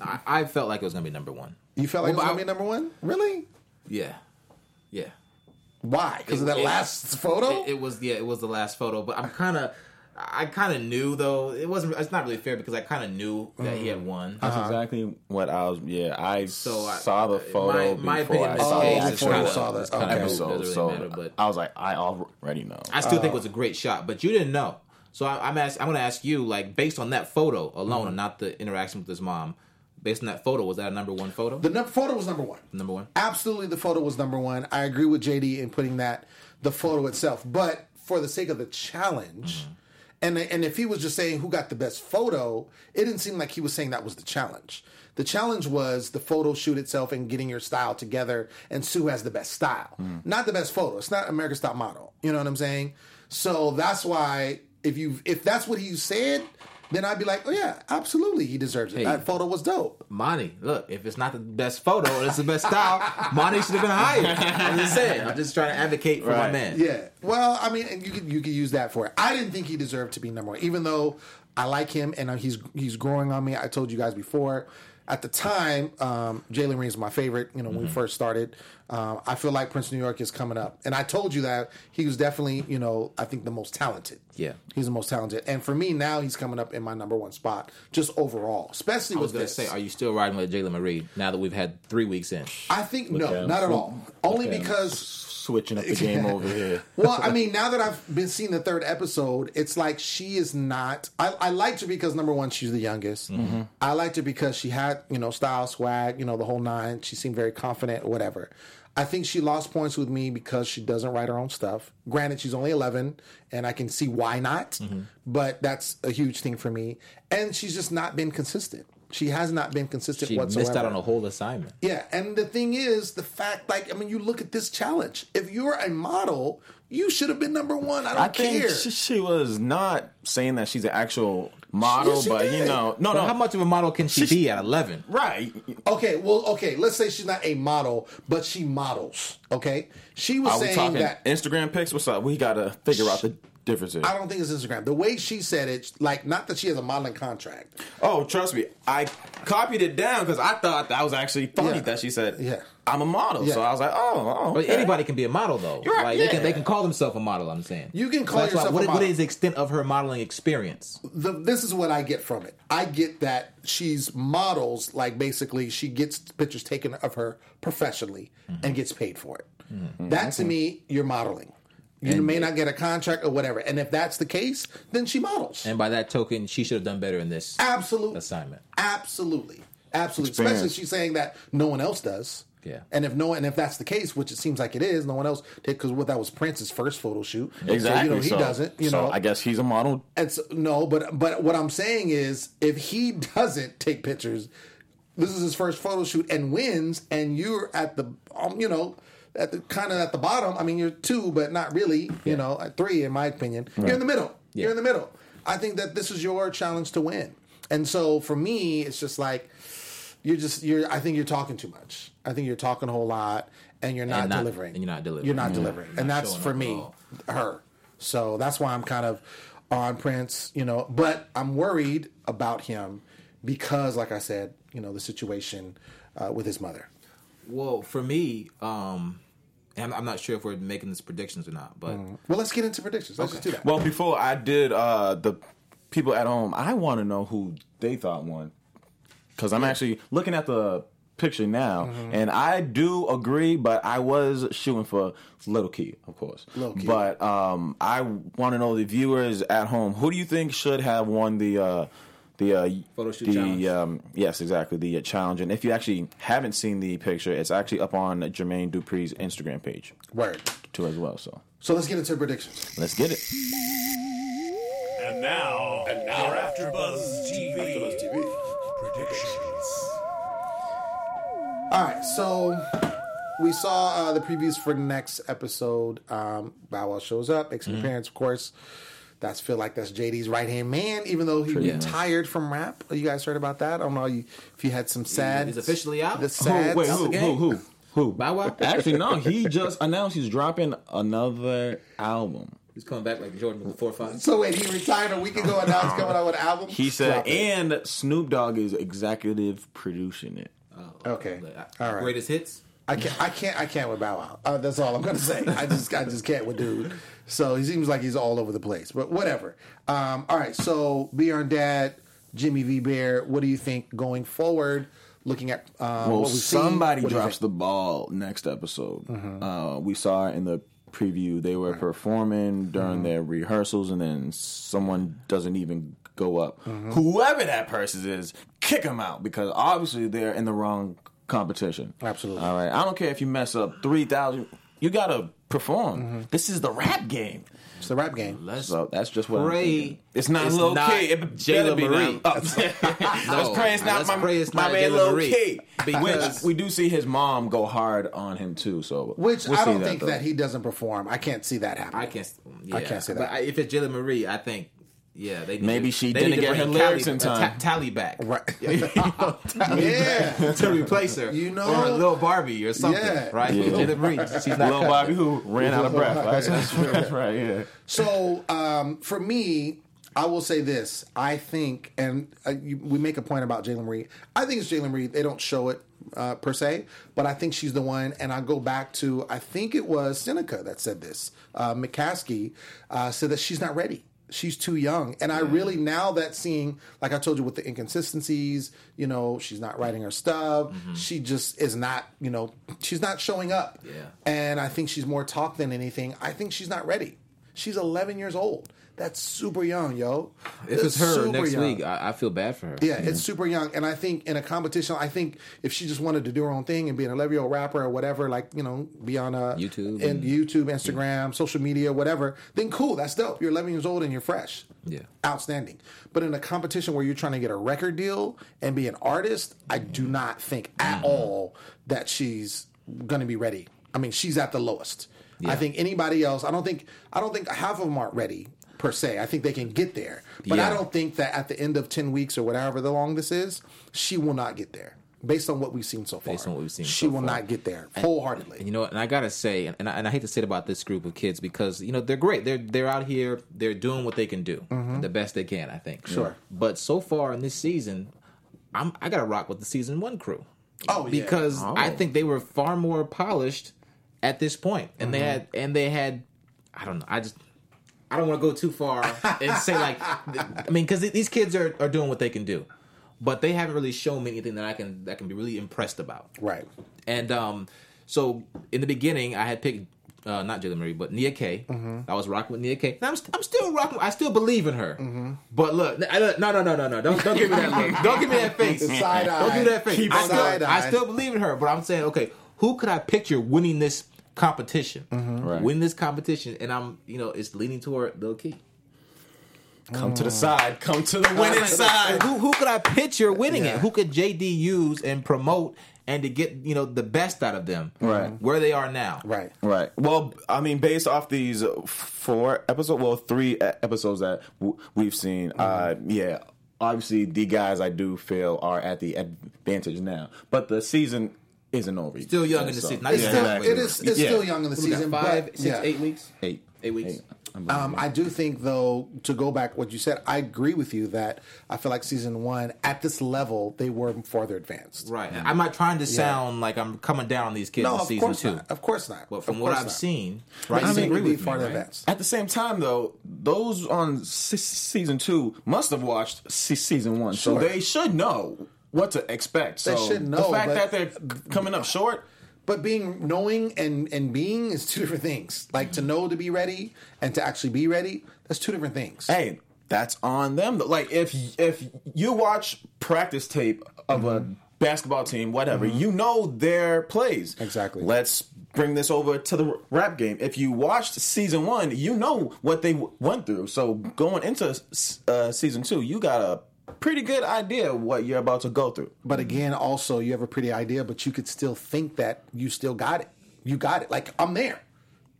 S4: I, I felt like it was gonna be number one.
S1: You felt like
S4: Well,
S1: it was going to be number one? Really?
S4: Yeah, yeah.
S1: Why? Because of that
S4: It-
S1: last photo?
S4: It, it was yeah, it was the last photo. But I'm kind of, I kind of knew though it wasn't. It's not really fair because I kind of knew that he had mm. won.
S3: That's uh-huh. exactly what I was. Yeah, I
S4: So I-
S3: saw the photo
S4: my- my
S3: before
S4: opinion
S3: I saw
S4: case
S3: the
S4: is
S3: actual
S1: kinda- saw that.
S4: kinda
S1: Okay.
S4: moot,
S3: episode.
S4: really
S3: so
S4: matter, but
S3: I was like, I already know.
S4: I still think it uh, was a great shot, but you didn't know. So I, I'm ask, I'm going to ask you, like, based on that photo alone,
S1: Mm-hmm.
S4: and not the interaction with his mom, based on that photo, was that a number one photo?
S1: the num- photo was number one.
S4: number one.
S1: Absolutely, the photo was number one. I agree with JD in putting that the photo itself, but for the sake of the challenge, mm-hmm. and and if he was just saying who got the best photo, it didn't seem like he was saying that was the challenge. The challenge was the photo shoot itself and getting your style together. And Sue has the best style, mm. not the best photo. It's not America's Top Model. You know what I'm saying? So that's why if you if that's what he said, then I'd be like, oh yeah, absolutely, he deserves it.
S4: Hey.
S1: That photo was dope.
S4: Monty, look, if it's not the best photo and it's the best style, Monty should have been hired. I'm just saying. I'm just trying to advocate for my man.
S1: Yeah. Well, I mean, you could you could use that for it. I didn't think he deserved to be number one, even though I like him and uh, he's he's growing on me. I told you guys before. at the time, um, Jayla Marie is my favorite. You know, when we
S3: Mm-hmm.
S1: first started, um, I feel like Prince of New York is coming up, and I told you that he was definitely, you know, I think the most talented.
S4: Yeah.
S1: he's the most talented, and for me now, he's coming up in my number one spot, just overall, especially
S4: I was gonna say, are you still riding with Jayla Marie now that we've had three weeks in?
S1: I think no,
S3: Okay.
S1: not at all. Only
S3: Okay.
S1: because
S3: Switching up the game over here.
S1: well, I mean, now that I've been seeing the third episode, it's like she is not. I, I liked her because number one, she's the youngest.
S3: Mm-hmm.
S1: I liked her because she had, you know, style, swag, you know, the whole nine. She seemed very confident, whatever. I think she lost points with me because she doesn't write her own stuff. Granted, she's only 11, and I can see why not,
S3: Mm-hmm.
S1: but that's a huge thing for me. And she's just not been consistent. She has not been consistent
S4: She
S1: whatsoever.
S4: missed out on a whole assignment.
S1: Yeah, and the thing is, the fact, like, I mean, you look at this challenge. If you're a model, you should have been number one. I don't
S3: I
S1: care.
S3: she, she was not saying that she's an actual model,
S1: Yes, she
S3: but you know, no,
S4: But
S3: no,
S4: how much of a model can she
S3: She-
S4: be at 11?
S3: right?
S1: Okay, well, okay, let's say she's not a model, but she models. Okay, she was
S3: Are we
S1: saying
S3: talking
S1: that.
S3: Instagram pics? What's up? We got to figure out the differences.
S1: I don't think it's Instagram. The way she said it, like, not that she has a modeling contract.
S3: Oh, trust me, I copied it down because I thought that was actually funny
S1: Yeah.
S3: that she said,
S1: Yeah.
S3: I'm a model."
S1: Yeah.
S3: So I was like, "Oh, oh
S4: But
S3: okay.
S4: anybody can be a model, though.
S3: You're right,
S4: Like they can they can call themselves a model. I'm saying
S1: You can
S4: So
S1: call
S4: that's why-
S1: yourself
S4: what
S1: a
S4: What
S1: model.
S4: is the extent of her modeling experience?
S1: the, this is what I get from it. I get that she's models, like basically she gets pictures taken of her professionally and gets paid for it. Mm-hmm. That to mm-hmm. me, you're modeling. You may not get a contract or whatever, and if that's the case, then she models.
S4: And by that token, she should have done better in this
S1: Absolutely,
S4: assignment.
S1: absolutely, absolutely.
S3: Experience.
S1: Especially she's saying that no one else does.
S4: Yeah.
S1: And if no, and if that's the case, which it seems like it is, no one else did because what that was Prince's first photo shoot.
S3: exactly."
S1: So, you know, he
S3: So-
S1: doesn't. You
S3: so
S1: know,
S3: I guess he's a model.
S1: and so, no, but but what I'm saying is, if he doesn't take pictures, this is his first photo shoot and wins, and you're at the, um, you know, at the kind of at the bottom. I mean, you're two, but not really. You know, at three, in my opinion, you're in the middle. You're in the middle. I think that this is your challenge to win, and so for me, it's just like you're just you're. I think you're talking too much. I think you're talking a whole lot, and you're not,
S4: And not-
S1: delivering.
S4: and you're not delivering.
S1: You're not
S4: Yeah.
S1: delivering, and
S4: not
S1: that's for me her. So that's why I'm kind of on Prince, you know, but I'm worried about him because, like I said, you know, the situation uh, with his mother.
S4: Well, for me, um, I'm, I'm not sure if we're making these predictions or not, but
S1: Well, let's get into predictions. Let's just do that.
S3: Well, before I did, uh, the people at home, I want to know who they thought won because I'm actually looking at the picture now,
S1: Mm-hmm.
S3: and I do agree, but I was shooting for Little Key, of course.
S1: Lil Key.
S3: But um, I want to know the viewers at home. Who do you think should have won the? Uh, the uh,
S4: Photo shoot
S3: the
S4: challenge?
S3: um, yes exactly the uh, challenge and if you actually haven't seen the picture it's actually up on Jermaine Dupri's Instagram page
S1: Word.
S3: too as well so
S1: So let's get into predictions.
S3: let's get it
S2: And now, and now, AfterBuzz TV, predictions.
S1: All right, so we saw uh, the previews for the next episode. Um, Bow Wow shows up, makes
S4: Mm-hmm.
S1: an appearance, of course. That's feel like that's JD's right hand man, even though he
S4: Yeah.
S1: retired from rap. You guys heard about that? I don't know you, if you had some sad.
S4: He's officially out?
S1: The
S4: Who-
S1: sad.
S3: wait, who, who, who, who?
S4: Bow Wow?
S3: Actually, no. He just announced he's dropping another album.
S4: he's coming back like Jordan with the four five.
S1: So wait, he retired a week ago, and now he's coming out with an album.
S3: He said,
S1: Drop it.
S3: and Snoop Dogg is executive producing it.
S1: Okay. All right.
S4: uh, Greatest hits.
S1: I can't. I can't. I can't with Bow Wow. Uh, that's all I'm gonna say. I just. I just can't with dude. So he seems like he's all over the place. But whatever. Um, all right. So Beyond Dad, Jimmy Vibert. What do you think going forward? Looking at uh,
S3: Well,
S1: seen,
S3: somebody
S1: what
S3: drops the ball next episode. Uh, we saw in the preview they were performing during their rehearsals, and then someone doesn't even go up. Whoever that person is, kick them out because obviously they're in the wrong competition.
S1: Absolutely.
S3: All right. I don't care if you mess up three thousand. You gotta perform. Mm-hmm. This is the rap game.
S1: It's the rap game.
S4: Let's
S3: So that's just what I'm
S4: pray.
S3: thinking. It's not
S4: it's
S3: Lil
S4: not
S3: K. It
S4: Jayla
S3: be
S4: Marie.
S3: now. Let's pray it's not
S4: let's
S3: my,
S4: pray it's
S3: my
S4: not
S3: man Lil
S4: Marie.
S3: K.
S4: Because-
S3: Which we do see his mom go hard on him too. So
S1: Which
S3: we'll
S1: I don't think
S3: though.
S1: that he doesn't perform. I can't see that happen.
S4: I can't. Yeah.
S1: I can't say that.
S4: But I, if it's Jayla Marie, I think. Yeah, they need
S3: Maybe she
S4: they
S3: didn't get her lyrics
S4: Tally-
S3: in
S4: uh,
S3: time.
S4: Ta- Tally back,
S1: Right.
S4: yeah,
S1: yeah.
S4: to replace her.
S1: You know-
S4: or Lil Barbie or something,
S1: Yeah.
S4: right?
S3: Yeah.
S4: Jayla Marie, she's not
S3: Lil Bobby who ran out of breath. Right? That's right. Yeah.
S1: So um, for me, I will say this. I think, and uh, you, we make a point about Jayla Marie. I think it's Jayla Marie. They don't show it uh, per se, but I think she's the one. And I go back to, I think it was Seneca that said this. Uh, McCaskey uh, said that she's not ready. She's too young. And I really, now that seeing, like I told you, with the inconsistencies, you know, she's not writing her stuff. Mm-hmm. She just is not, you know, she's not showing up.
S4: Yeah.
S1: And I think she's more talk than anything. I think she's not ready. She's 11 years old. That's super young, yo.
S4: If
S1: That's
S4: it's her
S1: super
S4: next
S1: young.
S4: week, I, I feel bad for her.
S1: Yeah, it's super young, and I think in a competition, I think if she just wanted to do her own thing and be an eleven year old rapper or whatever, like you know, be on a
S4: YouTube
S1: and
S4: and-
S1: YouTube, Instagram, social media, whatever, then cool, that's dope. You're eleven years old and you're fresh.
S4: Yeah.
S1: outstanding. But in a competition where you're trying to get a record deal and be an artist, I do not think at
S4: Mm-hmm.
S1: all that she's going to be ready. I mean, she's at the lowest. I think anybody else. I don't think. I don't think half of them aren't ready per se. I think they can get there, but I don't think that at the end of ten weeks or whatever the long this is, she will not get there. Based on what we've seen so far,
S4: Based on what we've seen
S1: she
S4: so
S1: will
S4: far.
S1: not get there wholeheartedly.
S4: And you know, what? and I gotta say, and I, and I hate to say it about this group of kids because you know they're great. They're they're out here. They're doing what they can do, the best they can. I think.
S1: Mm-hmm. Sure.
S4: But so far in this season, I'm I gotta rock with the season one crew.
S1: Oh, yeah.
S4: because I think they were far more polished at this point, and they
S1: Mm-hmm.
S4: had and they had. I don't know. I just. I don't want to go too far and say like, I mean, because these kids are, are doing what they can do, but they haven't really shown me anything that I can that can be really impressed about.
S1: right.
S4: And um, so in the beginning, I had picked uh, not Jayla Marie, but Nia Kay.
S1: Mm-hmm.
S4: I was rocking with Nia Kay. And I'm, I'm still rocking. I still believe in her.
S1: Mm-hmm.
S4: But look, I- look, no, no, no, no, no. Don't don't give me that look. Don't give me that face.
S1: Side
S4: Don't
S1: eye.
S4: give me that face.
S1: Keep
S4: I still, I still believe in her. But I'm saying, okay, who could I picture winning this competition?
S1: Mm-hmm.
S3: Right.
S4: Win this competition, and I'm, you know, it's leaning toward Lil Key.
S3: Come to the side. Come to the winning side.
S4: Who who could I picture winning
S1: Yeah.
S4: it? Who could JD use and promote and to get you know the best out of them?
S3: Right.
S4: where they are now.
S1: Right.
S3: Right. Well, I mean, based off these uh, four episodes, well, three episodes that w- we've seen, uh, yeah, obviously the guys I do feel are at the advantage now, but the season isn't over.
S4: Still young in the
S3: So-
S4: season. Not
S1: It's
S4: Yeah,
S1: still,
S3: exactly.
S1: it is. It's
S3: Yeah.
S1: still young in the season.
S4: five,
S1: but,
S4: six,
S1: yeah.
S4: eight weeks.
S3: Eight.
S4: Eight weeks.
S3: Eight.
S1: Um, I do think, though, to go back what you said, I agree with you that I feel like season one at this level they were farther advanced.
S4: Right. I'm not trying to sound like I'm coming down on these kids
S1: No,
S4: in
S1: of
S4: season
S1: course
S4: two.
S1: not. Of course not.
S4: But from what I've
S1: not.
S4: seen, right,
S1: I
S4: you agree
S1: we'd be
S4: with me,
S1: farther
S4: right?
S1: advanced.
S3: At the same time, though, those on se- season two must have watched se- season one,
S1: Sure.
S3: so they should know what to expect. So
S1: should know,
S3: the fact
S1: but-
S3: that they're coming up short.
S1: But being knowing and and being is two different things. Like to know to be ready and to actually be ready, that's two different things.
S3: hey, that's on them. Like if if you watch practice tape of a basketball team, whatever, you know their plays.
S1: Exactly.
S3: Let's bring this over to the rap game. If you watched season one, you know what they w- went through. So going into uh, season two, you got a pretty good idea what you're about to go through.
S1: But again, also you have a pretty idea, but you could still think that you still got it. You got it. Like I'm there.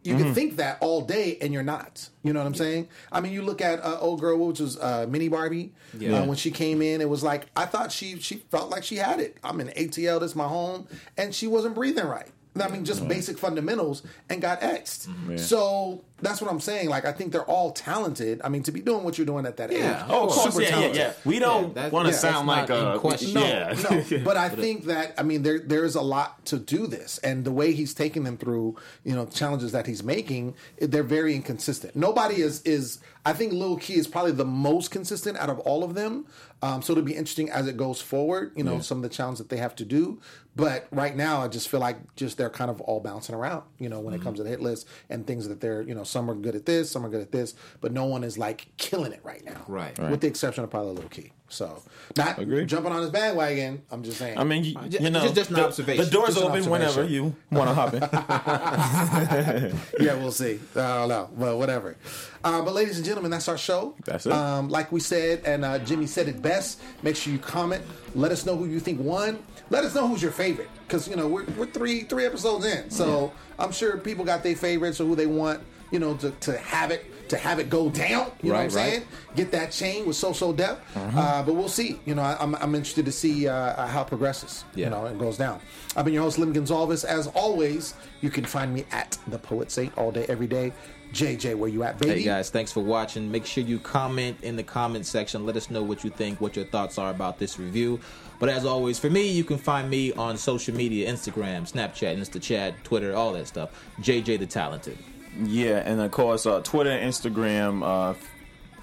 S1: You
S3: Mm-hmm.
S1: can think that all day and you're not. You know what I'm saying? I mean, you look at uh, old girl, which was uh, Mini Barbie.
S4: Yeah.
S1: Uh, when she came in, it was like I thought she she felt like she had it. I'm in ATL. This is my home, and she wasn't breathing right. I mean, just basic fundamentals, and got X'd.
S3: Mm-hmm.
S1: So that's what I'm saying. Like I think they're all talented. I mean, to be doing what you're doing at that
S4: Yeah.
S1: age,
S4: Oh, of
S3: Of course,
S1: super
S3: yeah, yeah,
S1: talented.
S3: yeah. We don't
S4: Yeah,
S3: want to
S1: yeah,
S3: sound like a
S4: question.
S1: No,
S3: yeah.
S1: no. But I think that I mean there there is a lot to do this, and the way he's taking them through, you know, challenges that he's making, they're very inconsistent. Nobody is is. I think Lil Key is probably the most consistent out of all of them. Um, so it'll be interesting as it goes forward. You know, some of the challenges that they have to do. But right now, I just feel like just they're kind of all bouncing around. You know, when it comes to the hit list and things that they're you know some are good at this, some are good at this, but no one is like killing it right now.
S4: Right.
S1: With the exception of probably Lil Key. So not
S3: Agreed.
S1: jumping on his bandwagon. I'm just saying.
S3: I mean, you, you know,
S4: just- just an
S3: the,
S4: observation.
S3: The door's
S1: Just
S3: open whenever you want to hop in.
S1: yeah, we'll see. I don't know, but whatever. Uh, but ladies and gentlemen, that's our show.
S3: That's it.
S1: Um, like we said, and uh, Jimmy said it best. Make sure you comment. Let us know who you think won. Let us know who's your favorite, because you know we're, we're three three episodes in, so I'm sure people got their favorites or who they want, you know, to, to have it, to have it go down. You know what I'm
S4: right.
S1: saying? Get that chain with So So Def. Uh, but we'll see. You know, I, I'm, I'm interested to see uh, how it progresses.
S4: Yeah.
S1: You know, and goes down. I've been your host, Lem Gonsalves. As always, you can find me at the Poet Saint all day, every day. JJ, where you at, baby?
S4: Hey guys, thanks for watching. Make sure you comment in the comment section. Let us know what you think, what your thoughts are about this review. But as always, for me, you can find me on social media Instagram, Snapchat, InstaChat, Twitter, all that stuff. JJ the Talented.
S3: Yeah, and of course, uh, Twitter, Instagram, uh,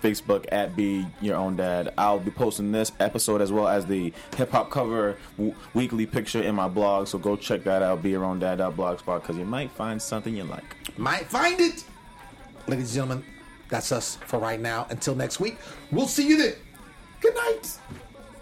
S3: Facebook at Be Your Own Dad. I'll be posting this episode as well as the hip hop cover w- weekly picture in my blog. So go check that out. Be Your Own Dad.blogspot because you might find something you like.
S1: Might find it. Ladies and gentlemen, that's us for right now. Until next week, we'll see you then. Good night.